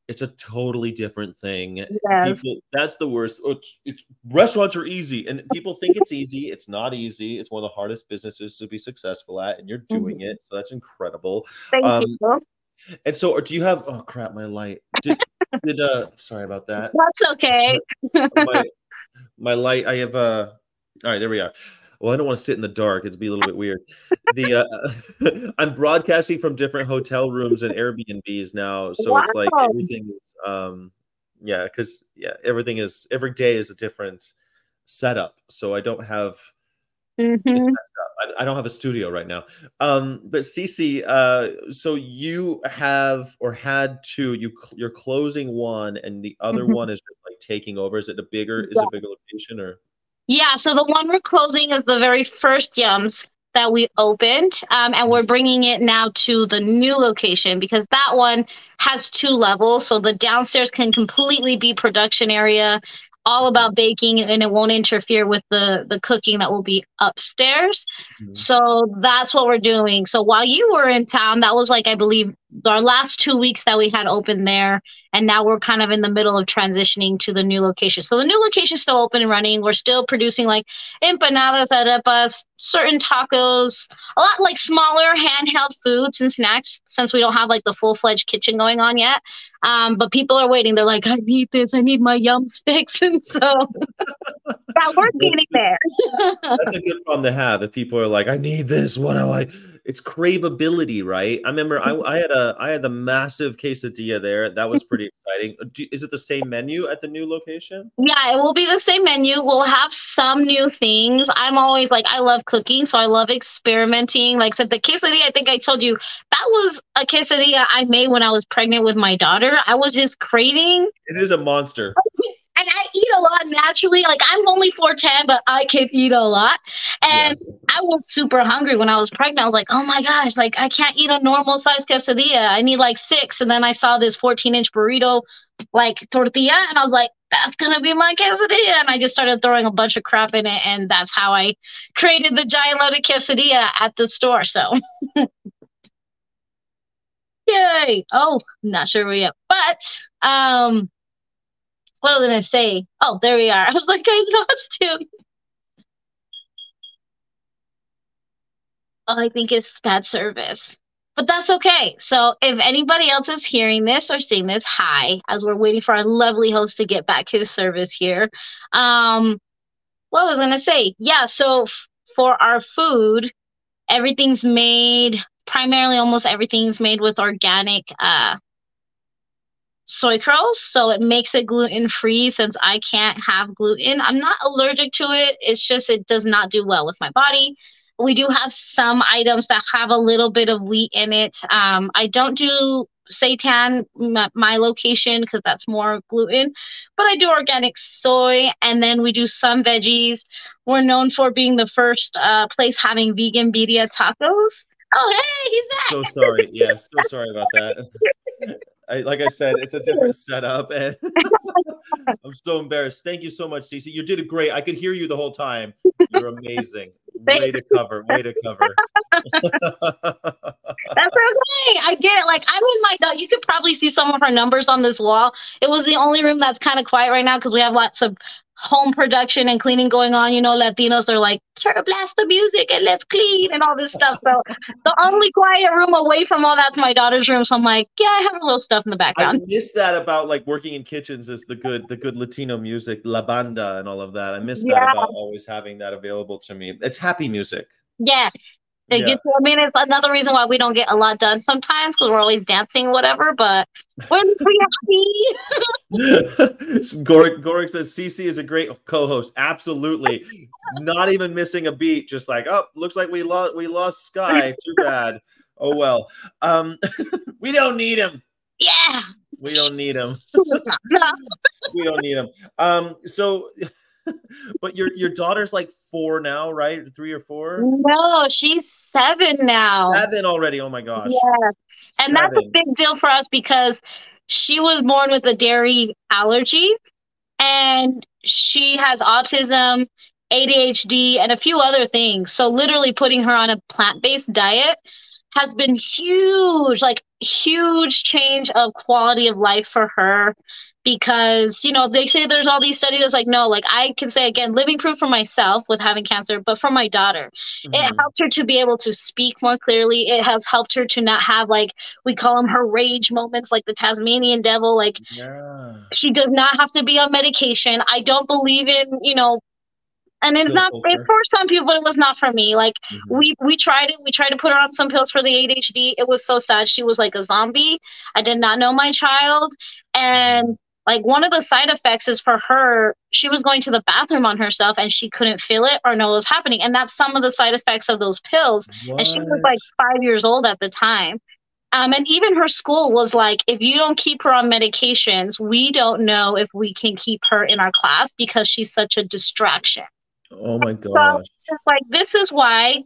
A: it's a totally different thing.
E: Yes.
A: People, that's the worst. Oh, It's, it's restaurants are easy, and people think it's easy. It's not easy. It's one of the hardest businesses to be successful at, and you're doing it. So that's incredible.
E: Thank
A: Um,
E: you.
A: And so, do you have? Oh crap, my light. Did, did uh? Sorry about that.
E: That's okay.
A: My, my light. I have uh. All right, there we are. Well, I don't want to sit in the dark. It'd be a little bit weird. The uh, I'm broadcasting from different hotel rooms and Airbnbs now, so it's like everything is um, yeah, because yeah, everything is every day is a different setup. So I don't have
E: hmm
A: it's. I, I don't have a studio right now. Um, but Cece, uh, so you have or had two. You you're closing one, and the other
E: Mhm.
A: one is just like taking over. Is it a bigger? Is it a bigger location or?
E: Yeah, so the one we're closing is the very first Yummz that we opened, um, and we're bringing it now to the new location because that one has two levels. So the downstairs can completely be production area, all about baking, and it won't interfere with the the cooking that will be upstairs.
A: Mhm.
E: So that's what we're doing. So while you were in town, that was like I believe our last two weeks that we had open there, and now we're kind of in the middle of transitioning to the new location. So the new location is still open and running. We're still producing like empanadas, arepas, certain tacos, a lot like smaller handheld foods and snacks since we don't have like the full fledged kitchen going on yet. Um, but people are waiting. They're like, I need this. I need my Yummz fix. And so yeah, we're getting there.
A: That's a good problem to have. If people are like, "I need this," what do I? It's craveability, right? I remember I, I had a I had the massive quesadilla there. That was pretty exciting. Uh, Do, is it the same menu at the new location?
E: Yeah, it will be the same menu. We'll have some new things. I'm always like, I love cooking, so I love experimenting. Like, said the quesadilla, I think I told you that was a quesadilla I made when I was pregnant with my daughter. I was just craving,
A: It is a monster.
E: eat a lot naturally. Like, I'm only 4'10, but I can eat a lot. And I was super hungry when I was pregnant. I was like, oh my gosh, like, I can't eat a normal size quesadilla. I need like six. And then I saw this 14 inch burrito, like tortilla, and I was like, that's gonna be my quesadilla. And I just started throwing a bunch of crap in it, and that's how I created the giant loaded quesadilla at the store. So, yay! Oh, not sure where yet, but um, what was I gonna say? Oh, there we are. I was like, I lost him. Oh, I think it's bad service. But that's okay. So if anybody else is hearing this or seeing this, hi, as we're waiting for our lovely host to get back his service here. Um, what was I gonna say? Yeah, so f- for our food, everything's made primarily almost everything's made with organic uh soy curls, so it makes it gluten free since I can't have gluten. I'm not allergic to it. It's just it does not do well with my body. We do have some items that have a little bit of wheat in it. Um, I don't do seitan my, my location because that's more gluten, but I do organic soy, and then we do some veggies. We're known for being the first uh, place having vegan birria tacos. Oh, hey, he's back.
A: So sorry. Yeah, so sorry about that. I, like I said, it's a different setup, and I'm so embarrassed. Thank you so much, Cece. You did a great. I could hear you the whole time. You're amazing. Way to cover. Way to cover.
E: That's okay. I get it. Like I'm in my dog. You could probably see some of her numbers on this wall. It was the only room that's kind of quiet right now because we have lots of home production and cleaning going on. You know, Latinos are like, turn blast the music and let's clean and all this stuff. So the only quiet room away from all that's my daughter's room. So I'm like, yeah, I have a little stuff in the background.
A: I miss that about like working in kitchens is the good the good Latino music, la banda and all of that. I miss that about always having that available to me. It's happy music.
E: Yeah. It
A: Yeah.
E: gets, I mean, it's another reason why we don't get a lot done sometimes because we're always dancing, whatever. But when pretty happy.
A: Gorik, Gorik says CC is a great co-host. Absolutely, not even missing a beat. Just like, oh, looks like we lost we lost Sky. Too bad. Oh well. Um, we don't need him.
E: Yeah.
A: We don't need him. We don't need him. Um, so, but your your daughter's like four now, right? Three or four?
E: No, she's seven now.
A: Seven already. Oh my gosh.
E: Yeah. And that's a big deal for us because she was born with a dairy allergy. And and she has autism, ADHD, and a few other things. So literally putting her on a plant-based diet has been huge, like huge change of quality of life for her because you know they say there's all these studies like no like i can say again living proof for myself with having cancer but for my daughter. Mm-hmm. it helped her to be able to speak more clearly. It has helped her to not have like we call them her rage moments like the tasmanian devil like yeah. she does not have to be on medication. I don't believe in you know and it's not it's for some people but it was not for me. Like mm-hmm. we we tried it we tried to put her on some pills for the adhd it was so sad. She was like a zombie. I did not know my child. And like one of the side effects is for her she was going to the bathroom on herself and she couldn't feel it or know what was happening. And that's some of the side effects of those pills. What? and she was like five years old at the time. Um, and even her school was like if you don't keep her on medications we don't know if we can keep her in our class because she's such a distraction.
A: Oh my god
E: so it's like this is why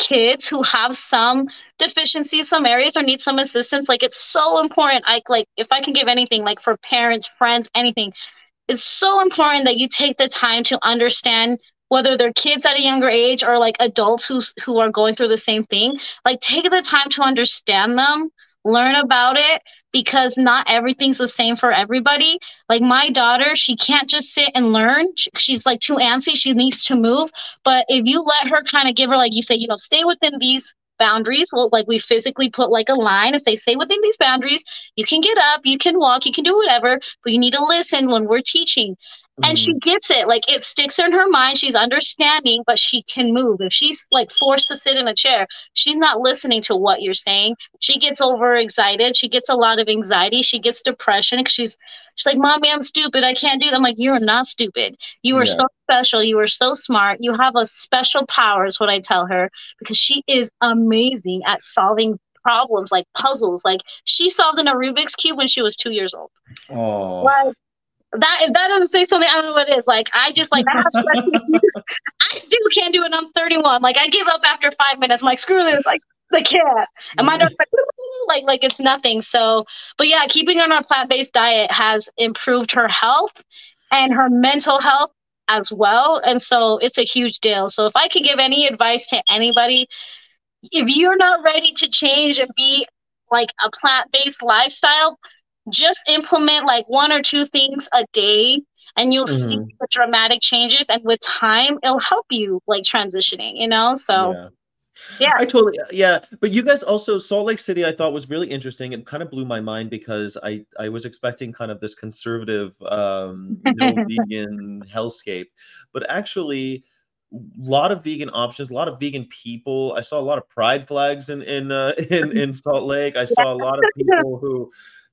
E: kids who have some deficiencies some areas or need some assistance like it's so important i like if i can give anything like for parents friends anything it's so important that you take the time to understand whether they're kids at a younger age or like adults who who are going through the same thing like take the time to understand them learn about it because not everything's the same for everybody. Like my daughter, she can't just sit and learn. She's like too antsy. She needs to move. But if you let her kind of give her, like you say, you know, stay within these boundaries. Well, like we physically put like a line and say, stay within these boundaries. You can get up, you can walk, you can do whatever, but you need to listen when we're teaching and she mm-hmm. gets it. Like it sticks in her mind. She's understanding but she can move. If she's like forced to sit in a chair she's not listening to what you're saying. She gets overexcited. She gets a lot of anxiety. She gets depression she's she's like mommy i'm stupid. I can't do that. I'm like you're not stupid. You are yeah. so special. You are so smart. You have a special power is what i tell her because she is amazing at solving problems like puzzles. Like she solved an rubik's cube when she was two years old.
A: Oh
E: like that if that doesn't say something, I don't know what it is. Like I just like I still can't do it. I'm 31. Like I give up after five minutes. I'm like screw this. Like the cat. And my dog's like, like like it's nothing. So, but yeah, keeping on a plant based diet has improved her health and her mental health as well. And so it's a huge deal. So if I could give any advice to anybody, if you're not ready to change and be like a plant based lifestyle, just implement like one or two things a day and you'll mm-hmm. see the dramatic changes and with time it'll help you like transitioning you know so yeah. yeah.
A: I totally yeah, but you guys also Salt Lake City I thought was really interesting. It kind of blew my mind because I I was expecting kind of this conservative um no vegan hellscape, but actually a lot of vegan options, a lot of vegan people. I saw a lot of pride flags in in uh, in in Salt Lake. I saw a lot of people who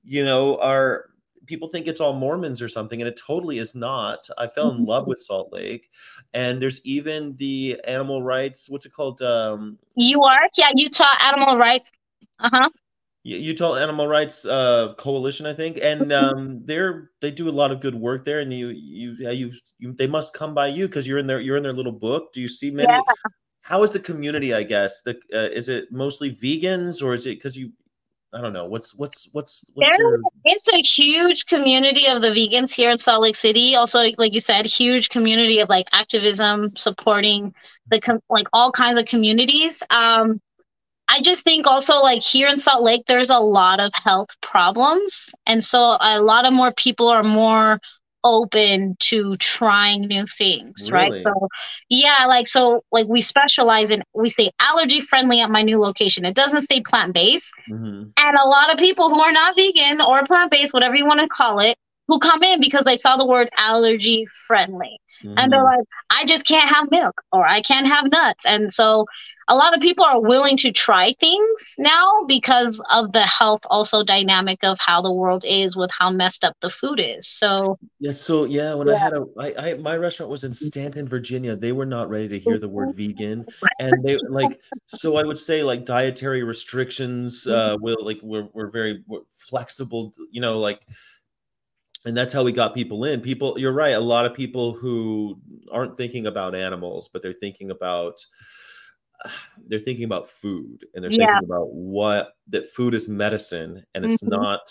A: you know, are people think it's all Mormons or something, and it totally is not. I fell in love mm-hmm. with Salt Lake, and there's even the animal rights. What's it called? Um,
E: you are, yeah, Utah Animal Rights. Uh huh.
A: Utah Animal Rights uh, Coalition, I think, and mm-hmm. um, they're they do a lot of good work there. And you you you, you they must come by you because you're in their you're in their little book. Do you see many? Yeah. How is the community? I guess the uh, is it mostly vegans or is it because you I don't know what's what's what's, what's
E: there, your... it's a huge community of the vegans here in Salt Lake City. Also, like you said, huge community of like activism supporting the com- like all kinds of communities. Um, I just think also like here in Salt Lake, there's a lot of health problems, and so a lot of more people are more open to trying new things, really? right? So, yeah, like so, like we specialize in we say allergy friendly at my new location. It doesn't say plant based, mm-hmm. and a lot of people who are not vegan or plant based, whatever you want to call it, who come in because they saw the word allergy friendly. Mm-hmm. And they're mm-hmm. like, I just can't have milk or I can't have nuts. And so a lot of people are willing to try things now because of the health also dynamic of how the world is with how messed up the food is. So
A: yeah, so yeah, when yeah. I had a I, I my restaurant was in Staunton, Virginia. They were not ready to hear the word vegan. And they like so I would say like dietary restrictions uh will like we're, we're very we're flexible, you know, like and that's how we got people in people you're right a lot of people who aren't thinking about animals but they're thinking about they're thinking about food and they're yeah. thinking about what that food is medicine and it's mm-hmm. not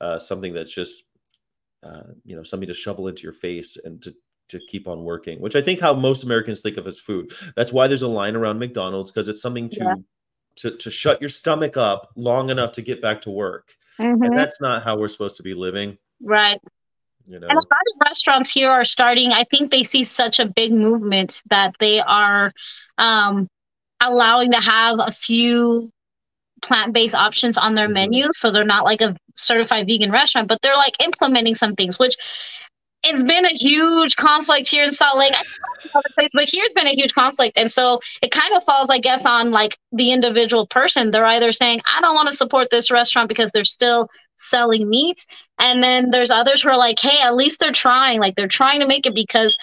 A: uh, something that's just uh, you know something to shovel into your face and to to keep on working, which I think how most Americans think of as food. That's why there's a line around McDonald's because it's something to
E: Yeah.
A: to to shut your stomach up long enough to get back to work.
E: Mhm.
A: And that's not how we're supposed to be living,
E: Right.
A: you know.
E: And a lot of restaurants here are starting. I think they see such a big movement that they are um, allowing to have a few plant-based options on their
A: Mhm.
E: menu, so they're not like a certified vegan restaurant, but they're like implementing some things, which it's been a huge conflict here in Salt Lake. I other places, but here's been a huge conflict, and so it kind of falls, I guess, on like the individual person. They're either saying, "I don't want to support this restaurant because they're still selling meat," and then there's others who are like, "Hey, at least they're trying. Like they're trying to make it because."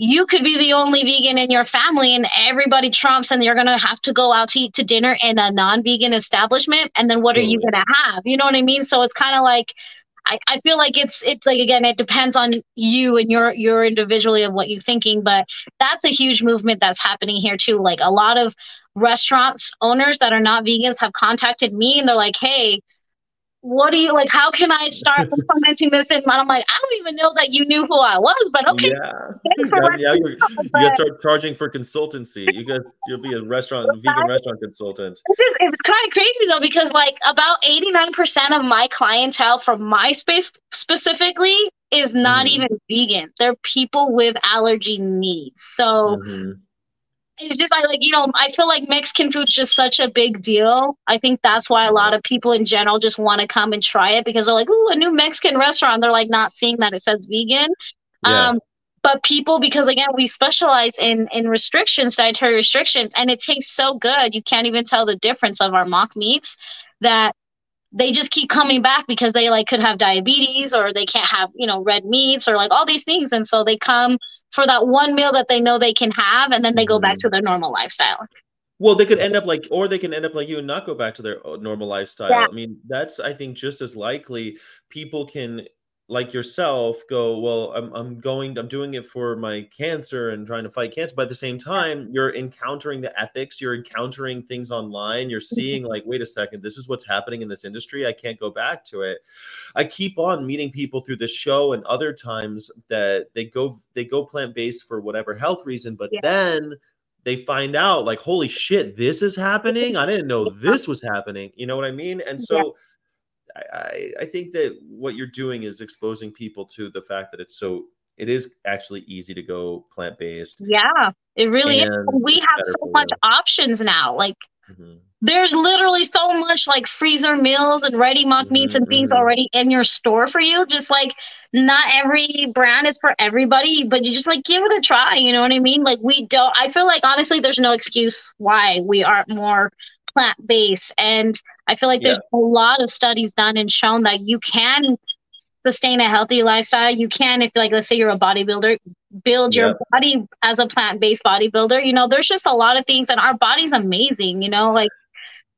E: You could be the only vegan in your family, and everybody trumps, and you're gonna have to go out to eat to dinner in a non-vegan establishment. And then what are you gonna have? You know what I mean? So it's kind of like I, I feel like it's it's like again it depends on you and your your individually of what you're thinking but that's a huge movement that's happening here too like a lot of restaurants owners that are not vegans have contacted me and they're like hey what do you like how can i start implementing this and i'm like i don't even know that you knew who i was but okay
A: Yeah.
E: thanks for
A: Yeah, yeah, you gotta start charging for consultancy. You got you'll be a restaurant vegan restaurant consultant.
E: It's just it was kind of crazy though because like about 89% of my clientele from MySpace specifically is not
A: Mhm.
E: even vegan. They're people with allergy needs. So
A: Mhm.
E: It's just I like you know I feel like Mexican food's just such a big deal. I think that's why a lot of people in general just want to come and try it because they're like, "Ooh, a new Mexican restaurant." They're like not seeing that it says vegan.
A: Yeah.
E: Um, but people, because again, we specialize in in restrictions, dietary restrictions, and it tastes so good, you can't even tell the difference of our mock meats. That they just keep coming back because they like could have diabetes or they can't have you know red meats or like all these things, and so they come for that one meal that they know they can have, and then they go back
A: Mhm.
E: to their normal lifestyle.
A: Well, they could end up like, or they can end up like you and not go back to their uh, normal lifestyle.
E: Yeah.
A: I mean, that's I think just as likely. People can, like yourself, go. Well, I'm I'm going. I'm doing it for my cancer and trying to fight cancer. But at the same time, you're encountering the ethics. You're encountering things online. You're mm-hmm. seeing like, wait a second, this is what's happening in this industry. I can't go back to it. I keep on meeting people through the show and other times that they go they go plant based for whatever health reason, but
E: Yeah.
A: then they find out like holy shit this is happening i didn't know this was happening you know what i mean and so I, I i think that what you're doing is exposing people to the fact that it's so it is actually easy to go plant-based
E: Yeah, it really is. We have so much
A: you.
E: options now. Like
A: Mhm.
E: there's literally so much like freezer meals and ready mock meats and things
A: Mhm, mhm.
E: already in your store for you. Just like not every brand is for everybody, but you just like give it a try. You know what I mean? Like we don't. I feel like honestly, there's no excuse why we aren't more plant based, and I feel like there's a lot of studies done and shown that you can sustain a healthy lifestyle. You can, if like let's say you're a bodybuilder, build your
A: Yeah.
E: body as a plant-based bodybuilder. You know, there's just a lot of things, and our body's amazing. You know, like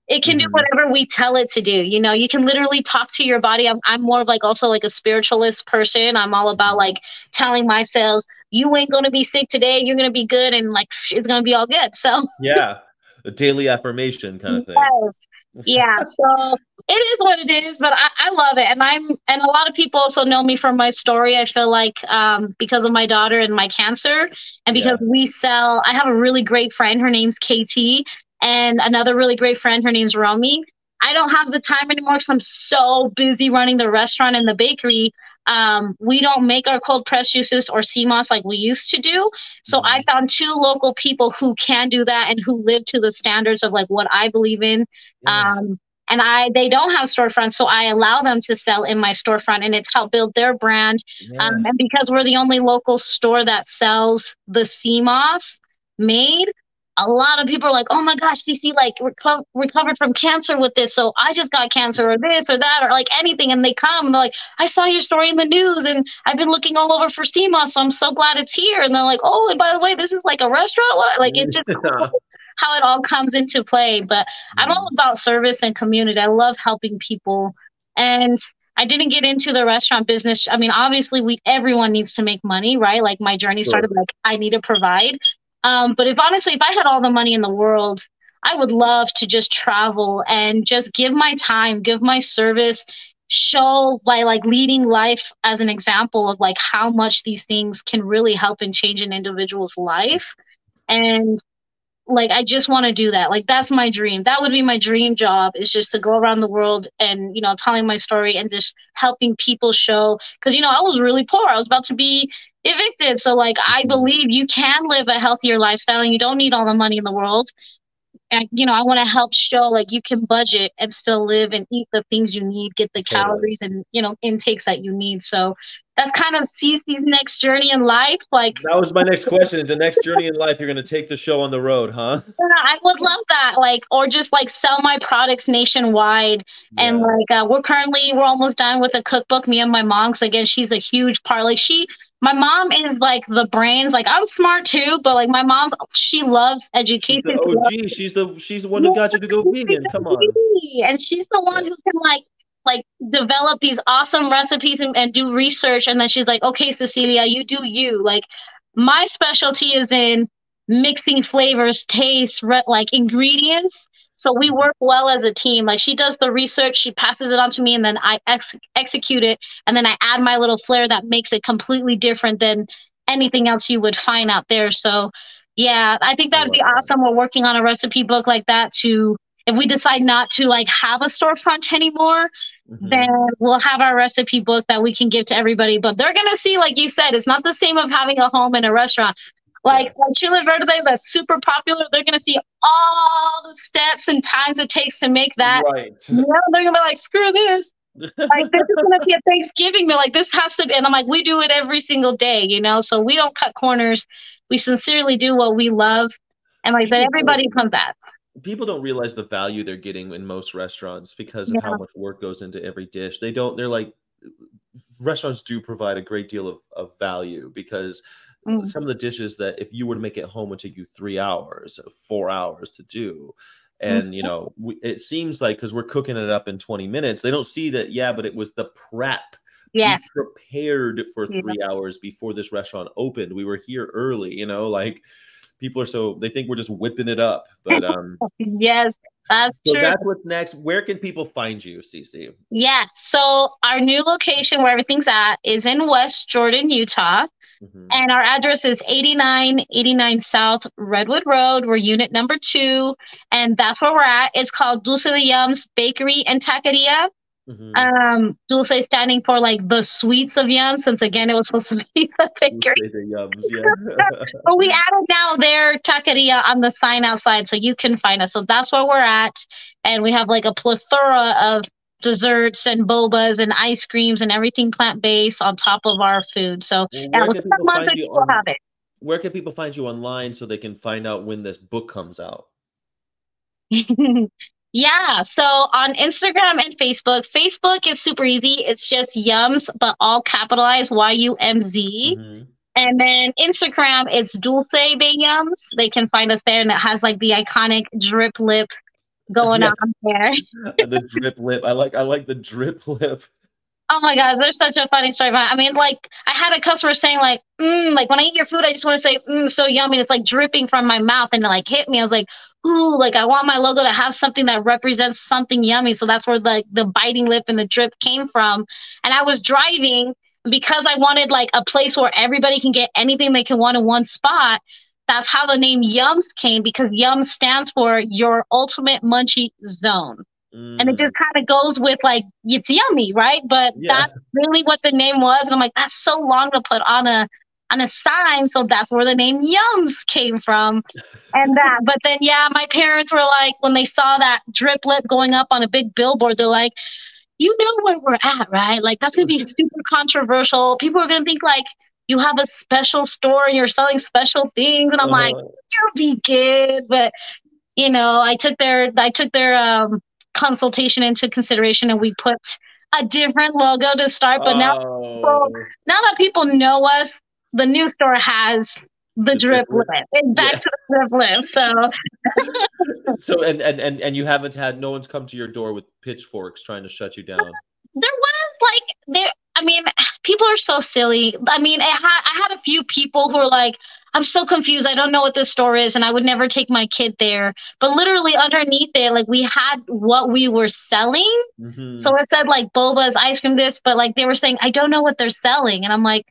E: it can do
A: Mhm.
E: whatever we tell it to do. You know, you can literally talk to your body. I'm I'm more of like also like a spiritualist person. I'm all about like telling myself, you ain't gonna be sick today. You're gonna be good, and like it's gonna be all good. So
A: yeah a daily affirmation kind of thing
E: Yes. Yeah so it is what it is but I, I love it. And i'm and a lot of people also know me from my story i feel like um, because of my daughter and my cancer and because we sell i have a really great friend her name's kt and another really great friend her name's romy. I don't have the time anymore because i'm so busy running the restaurant and the bakery um, we don't make our cold press juices or sea moss like we used to do. So I found two local people who can do that and who live to the standards of like what I believe in.
A: Yeah.
E: Um, and I they don't have storefronts, so I allow them to sell in my storefront, and it's helped build their brand. Um, and because we're the only local store that sells the sea moss made, a lot of people are like, "Oh my gosh, CC like reco- recovered from cancer with this." So I just got cancer, or this, or that, or like anything, and they come and they're like, "I saw your story in the news, and I've been looking all over for sea moss, so I'm so glad it's here." And they're like, "Oh, and by the way, this is like a restaurant." What? Like it's just cool how it all comes into play. But I'm all mm-hmm. about service and community. I love helping people. And I didn't get into the restaurant business. I mean, obviously we everyone needs to make money, right? Like my journey
A: Sure.
E: started like I need to provide. Um, but if honestly, if I had all the money in the world, I would love to just travel and just give my time, give my service show by like leading life as an example of like how much these things can really help and change an individual's life. And like i just want to do that. Like that's my dream. That would be my dream job is just to go around the world and you know telling my story and just helping people show because you know i was really poor. I was about to be evicted. So like i believe you can live a healthier lifestyle and you don't need all the money in the world and you know i want to help show like you can budget and still live and eat the things you need get the
A: Totally.
E: calories and you know intakes that you need so that's kind of Cece's next journey in life like
A: That was my next question. The next journey in life, you're going to take the show on the road, huh?
E: Yeah, I would love that. Like, or just like sell my products nationwide. And like, uh, we're currently we're almost done with a cookbook. Me and my mom, 'cause again, she's a huge part. Like, she, my mom is like the brains. Like, I'm smart too, but like my mom's, she loves
A: she's
E: education.
A: the
E: She
A: OG. She's the she's the one who got you to go vegan. Come on.
E: And she's the one who can like like develop these awesome recipes and, and do research. And then she's like, okay, Cecilia, you do you. Like my specialty is in mixing flavors, taste, re- like ingredients. So we work well as a team. Like she does the research, she passes it on to me, and then I ex- execute it, and then I add my little flair that makes it completely different than anything else you would find out there. So yeah, I think that would be awesome. We're working on a recipe book like that to if we decide not to like have a storefront anymore,
A: Mhm.
E: then we'll have our recipe book that we can give to everybody. But they're gonna see, like you said, it's not the same of having a home and a restaurant. Like
A: Yeah.
E: Chile Verde that's super popular, they're gonna see all the steps and times it takes to make that.
A: right.
E: You know, they're gonna be like, screw this. Like this is gonna be a Thanksgiving meal. Like this has to be and I'm like, we do it every single day, you know. So we don't cut corners. We sincerely do what we love. And like I said, everybody comes at.
A: people don't realize the value they're getting in most restaurants because of
E: Yeah.
A: how much work goes into every dish. They don't, they're like, restaurants do provide a great deal of, of value because
E: Mm.
A: some of the dishes that if you were to make it home would take you three hours, four hours to do. And, you know, we, it seems like because we're cooking it up in 20 minutes, they don't see that, yeah, but it was the prep. We prepared for
E: Yeah.
A: three hours before this restaurant opened. We were here early, you know, like people are so they think we're just whipping it up. But um
E: Yes, that's
A: so
E: true.
A: that's what's next. Where can people find you, Cece?
E: Yes. So our new location where everything's at is in West Jordan, Utah.
A: Mhm.
E: And our address is 8989 South Redwood Road. We're unit number two. And that's where we're at. It's called Dulce de Yummz Bakery and Taqueria.
A: Mhm.
E: Um, Dulce standing for like the sweets of yum, since again it was supposed to be a bakery.
A: the yums, yeah.
E: But we added now their taqueria on the sign outside so you can find us. So that's where we're at. And we have like a plethora of desserts and bobas and ice creams and everything plant based on top of our food. So yeah,
A: where,
E: within
A: can
E: a
A: people
E: month
A: find you on,
E: have it.
A: where can people find you online so they can find out when this book comes out?
E: yeah. So on Instagram and Facebook, Facebook is super easy. It's just Yummz, but all capitalized Y U M Z.
A: Mhm.
E: And then Instagram, it's Dulce de Yummz. They can find us there, and it has like the iconic drip lip going
A: Yeah.
E: on there.
A: the drip lip. I like I like the drip lip.
E: Oh my gosh, there's such a funny story about it. I mean, like I had a customer saying like, mm, like when I eat your food, I just want to say, mm, so yummy. It's like dripping from my mouth and it like hit me. I was like, ooh, like I want my logo to have something that represents something yummy. So that's where like the biting lip and the drip came from. And I was driving because I wanted like a place where everybody can get anything they can want in one spot. That's how the name Yummz came because Yummz stands for your ultimate munchie zone and it
A: Mm.
E: just kind of goes with like it's yummy, right? But
A: Yeah.
E: that's really what the name was. And I'm like, that's so long to put on a on a sign, so that's where the name Yummz came from. And that, but then yeah, my parents were like, when they saw that drip lip going up on a big billboard, they're like, you know where we're at, right? Like that's gonna be super controversial. People are gonna think like you have a special store and you're selling special things, and I'm like,
A: Uh-huh.
E: you'll be good. But you know, I took their I took their um consultation into consideration and we put a different logo to start. But now
A: Oh.
E: now that people know us, the new store has the, drip
A: lip.
E: It's back
A: Yeah.
E: to the drip lip. So
A: so and, and and and you haven't had no one's come to your door with pitchforks trying to shut you down.
E: there was like there I mean, people are so silly. I mean, I had I had a few people who were like, I'm so confused. I don't know what this store is, and I would never take my kid there. But literally underneath it, like we had what we were selling.
A: Mhm.
E: So it said like boba's ice cream this, but like they were saying, I don't know what they're selling. And I'm like,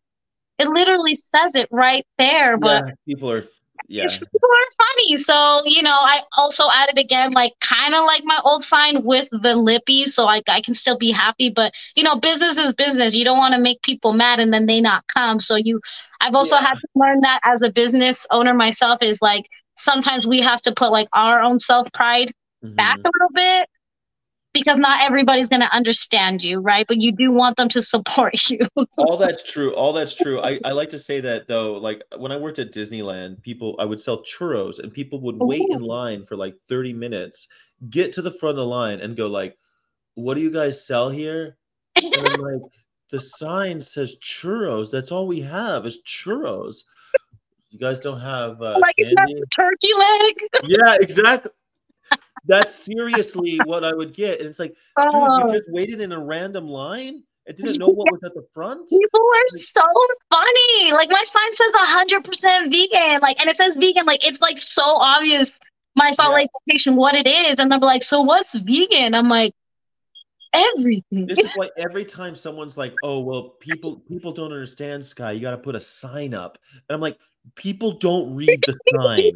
E: it literally says it right there, but
A: yeah, people are yeah.
E: people are funny. So, you know, I also added again, like kind of like my old sign with the lippy. So like I can still be happy. But you know, business is business. You don't want to make people mad and then they not come. So you I've also
A: Yeah.
E: had to learn that as a business owner myself is like sometimes we have to put like our own self pride back
A: Mhm.
E: a little bit because not everybody's going to understand you, right? But you do want them to support you.
A: all that's true all that's true I, I like to say that though like when i worked at disneyland people i would sell churros and people would wait in line for like 30 minutes get to the front of the line and go like what do you guys sell here and i'm like the sign says churros that's all we have is churros you guys don't have uh,
E: like, turkey leg?
A: yeah exactly that's seriously what i would get and it's like dude
E: Oh.
A: you just waited in a random line and didn't know what was at the front
E: People are so funny. Like my sign says hundred percent vegan. Like and it says vegan. Like it's like so obvious my Salt
A: Yeah.
E: Lake location what it is. And they're like, so what's vegan? I'm like, everything.
A: this is why every time someone's like oh well people people don't understand sky you got to put a sign up and i'm like people don't read the signs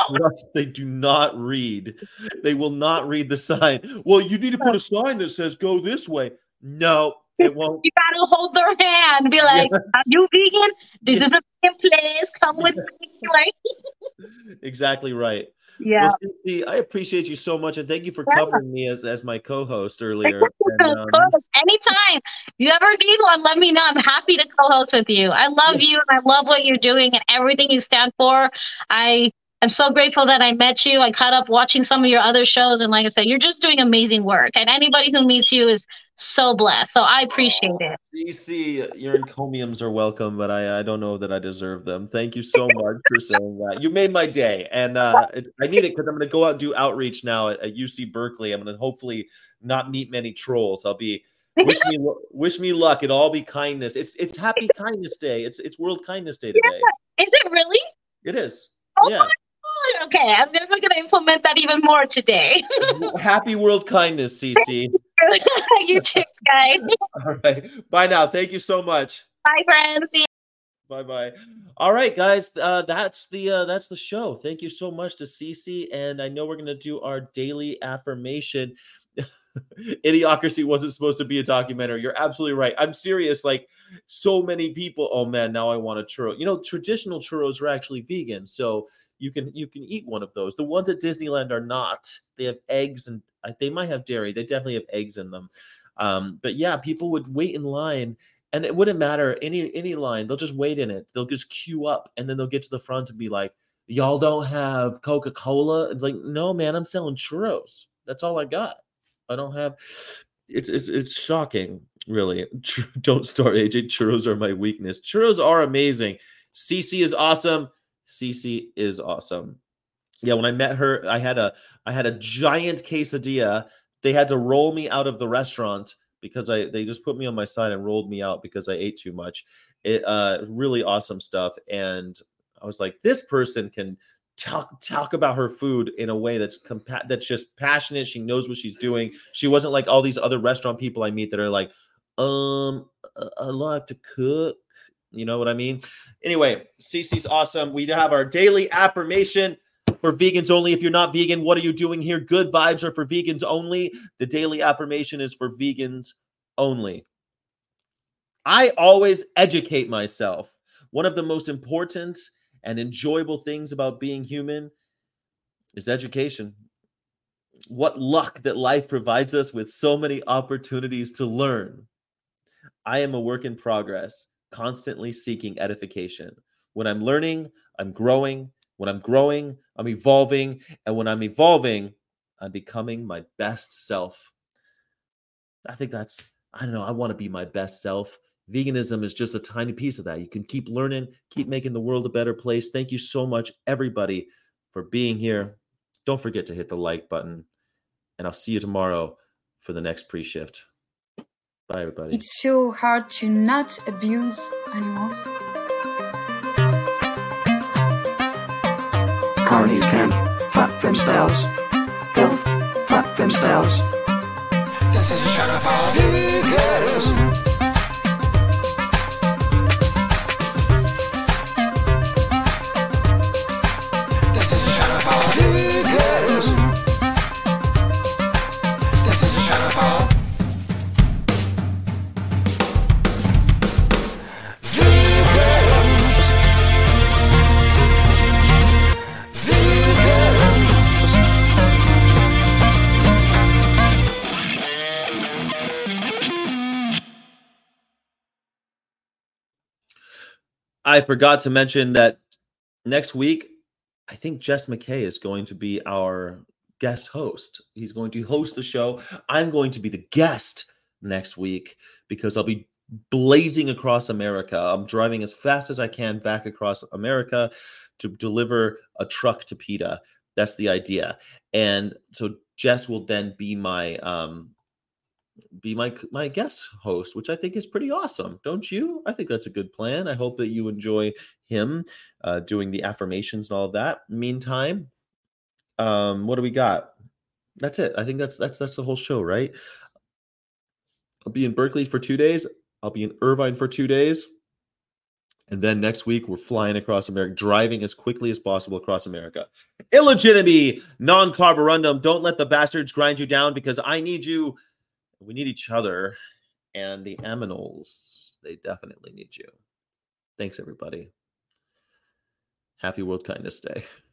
E: they
A: do not read they will not read the sign well you need to put a sign that says go this way no it won't
E: You gotta hold their hand. Be like,
A: Yes.
E: are you vegan? This is a vegan place. Come with me. Like,
A: exactly right
E: yeah.
A: well, i appreciate you so much and thank you for
E: Yeah.
A: covering me as, as my co-host earlier and, um.
E: Anytime you ever need one, let me know. I'm happy to co-host with you. I love you and I love what you're doing and everything you stand for. I am so grateful that I met you. I caught up watching some of your other shows, and like I said, you're just doing amazing work. And anybody who meets you is so blessed. So I appreciate it.
A: CC, your encomiums are welcome, but I, I don't know that I deserve them. Thank you so much for saying that. You made my day, and uh, it, I need it because I'm going to go out and do outreach now at, at UC Berkeley. I'm going to hopefully not meet many trolls. I'll be wish me wish me luck. It'll all be kindness. It's it's Happy Kindness Day. It's it's World Kindness Day today.
E: Is it really?
A: It is.
E: Oh
A: Yeah.
E: Okay, I'm never gonna implement that even more today.
A: Happy World Kindness, CC.
E: you too, guys.
A: All right. Bye now. Thank you so much.
E: Bye, friends.
A: Bye bye. All right, guys. Uh, that's the uh, that's the show. Thank you so much to CC, and I know we're gonna do our daily affirmation. Idiocracy wasn't supposed to be a documentary. You're absolutely right. I'm serious. Like so many people. Oh man, now I want a churro. You know, traditional churros are actually vegan, so you can you can eat one of those. The ones at Disneyland are not. They have eggs and they might have dairy. They definitely have eggs in them. Um, but yeah, people would wait in line and it wouldn't matter any any line they'll just wait in it they'll just queue up and then they'll get to the front and be like y'all don't have coca-cola it's like no man i'm selling churros that's all i got i don't have it's it's, it's shocking really. Don't start aj churros are my weakness. Churros are amazing. Cc is awesome. Cc is awesome. Yeah when i met her i had a i had a giant quesadilla. They had to roll me out of the restaurant because I they just put me on my side and rolled me out because I ate too much. It uh really awesome stuff. And I was like, this person can talk talk about her food in a way that's compa- that's just passionate. She knows what she's doing. She wasn't like all these other restaurant people I meet that are like, um, I, like to cook. You know what I mean? Anyway, Cece's awesome. We have our daily affirmation for vegans only. If you're not vegan, what are you doing here? Good vibes are for vegans only. The daily affirmation is for vegans only. I always educate myself. One of the most important and enjoyable things about being human is education. What luck that life provides us with so many opportunities to learn. I am a work in progress, constantly seeking edification. When I'm learning, I'm growing. When I'm growing, I'm evolving. And when I'm evolving, I'm becoming my best self. I think that's, I don't know, I want to be my best self. Veganism is just a tiny piece of that. You can keep learning, keep making the world a better place. Thank you so much, everybody, for being here. Don't forget to hit the like button. And I'll see you tomorrow for the next pre shift. Bye, everybody.
B: It's so hard to not abuse animals.
C: Carnies can fuck themselves. Go fuck themselves.
D: This is a shout of all vegans.
A: I forgot to mention that next week, I think Jess McKay is going to be our guest host. He's going to host the show. I'm going to be the guest next week because I'll be blazing across America. I'm driving as fast as I can back across America to deliver a truck to PETA. That's the idea. And so Jess will then be my um be my my guest host, which I think is pretty awesome. Don't you? I think that's a good plan. I hope that you enjoy him uh, doing the affirmations and all of that. Meantime, um, what do we got? That's it. I think that's that's that's the whole show, right? I'll be in Berkeley for two days. I'll be in Irvine for two days. And then next week, we're flying across America, driving as quickly as possible across America. Illegitimacy, non carborundum. Don't let the bastards grind you down because I need you. We need each other. And the aminals, they definitely need you. Thanks, everybody. Happy World Kindness Day.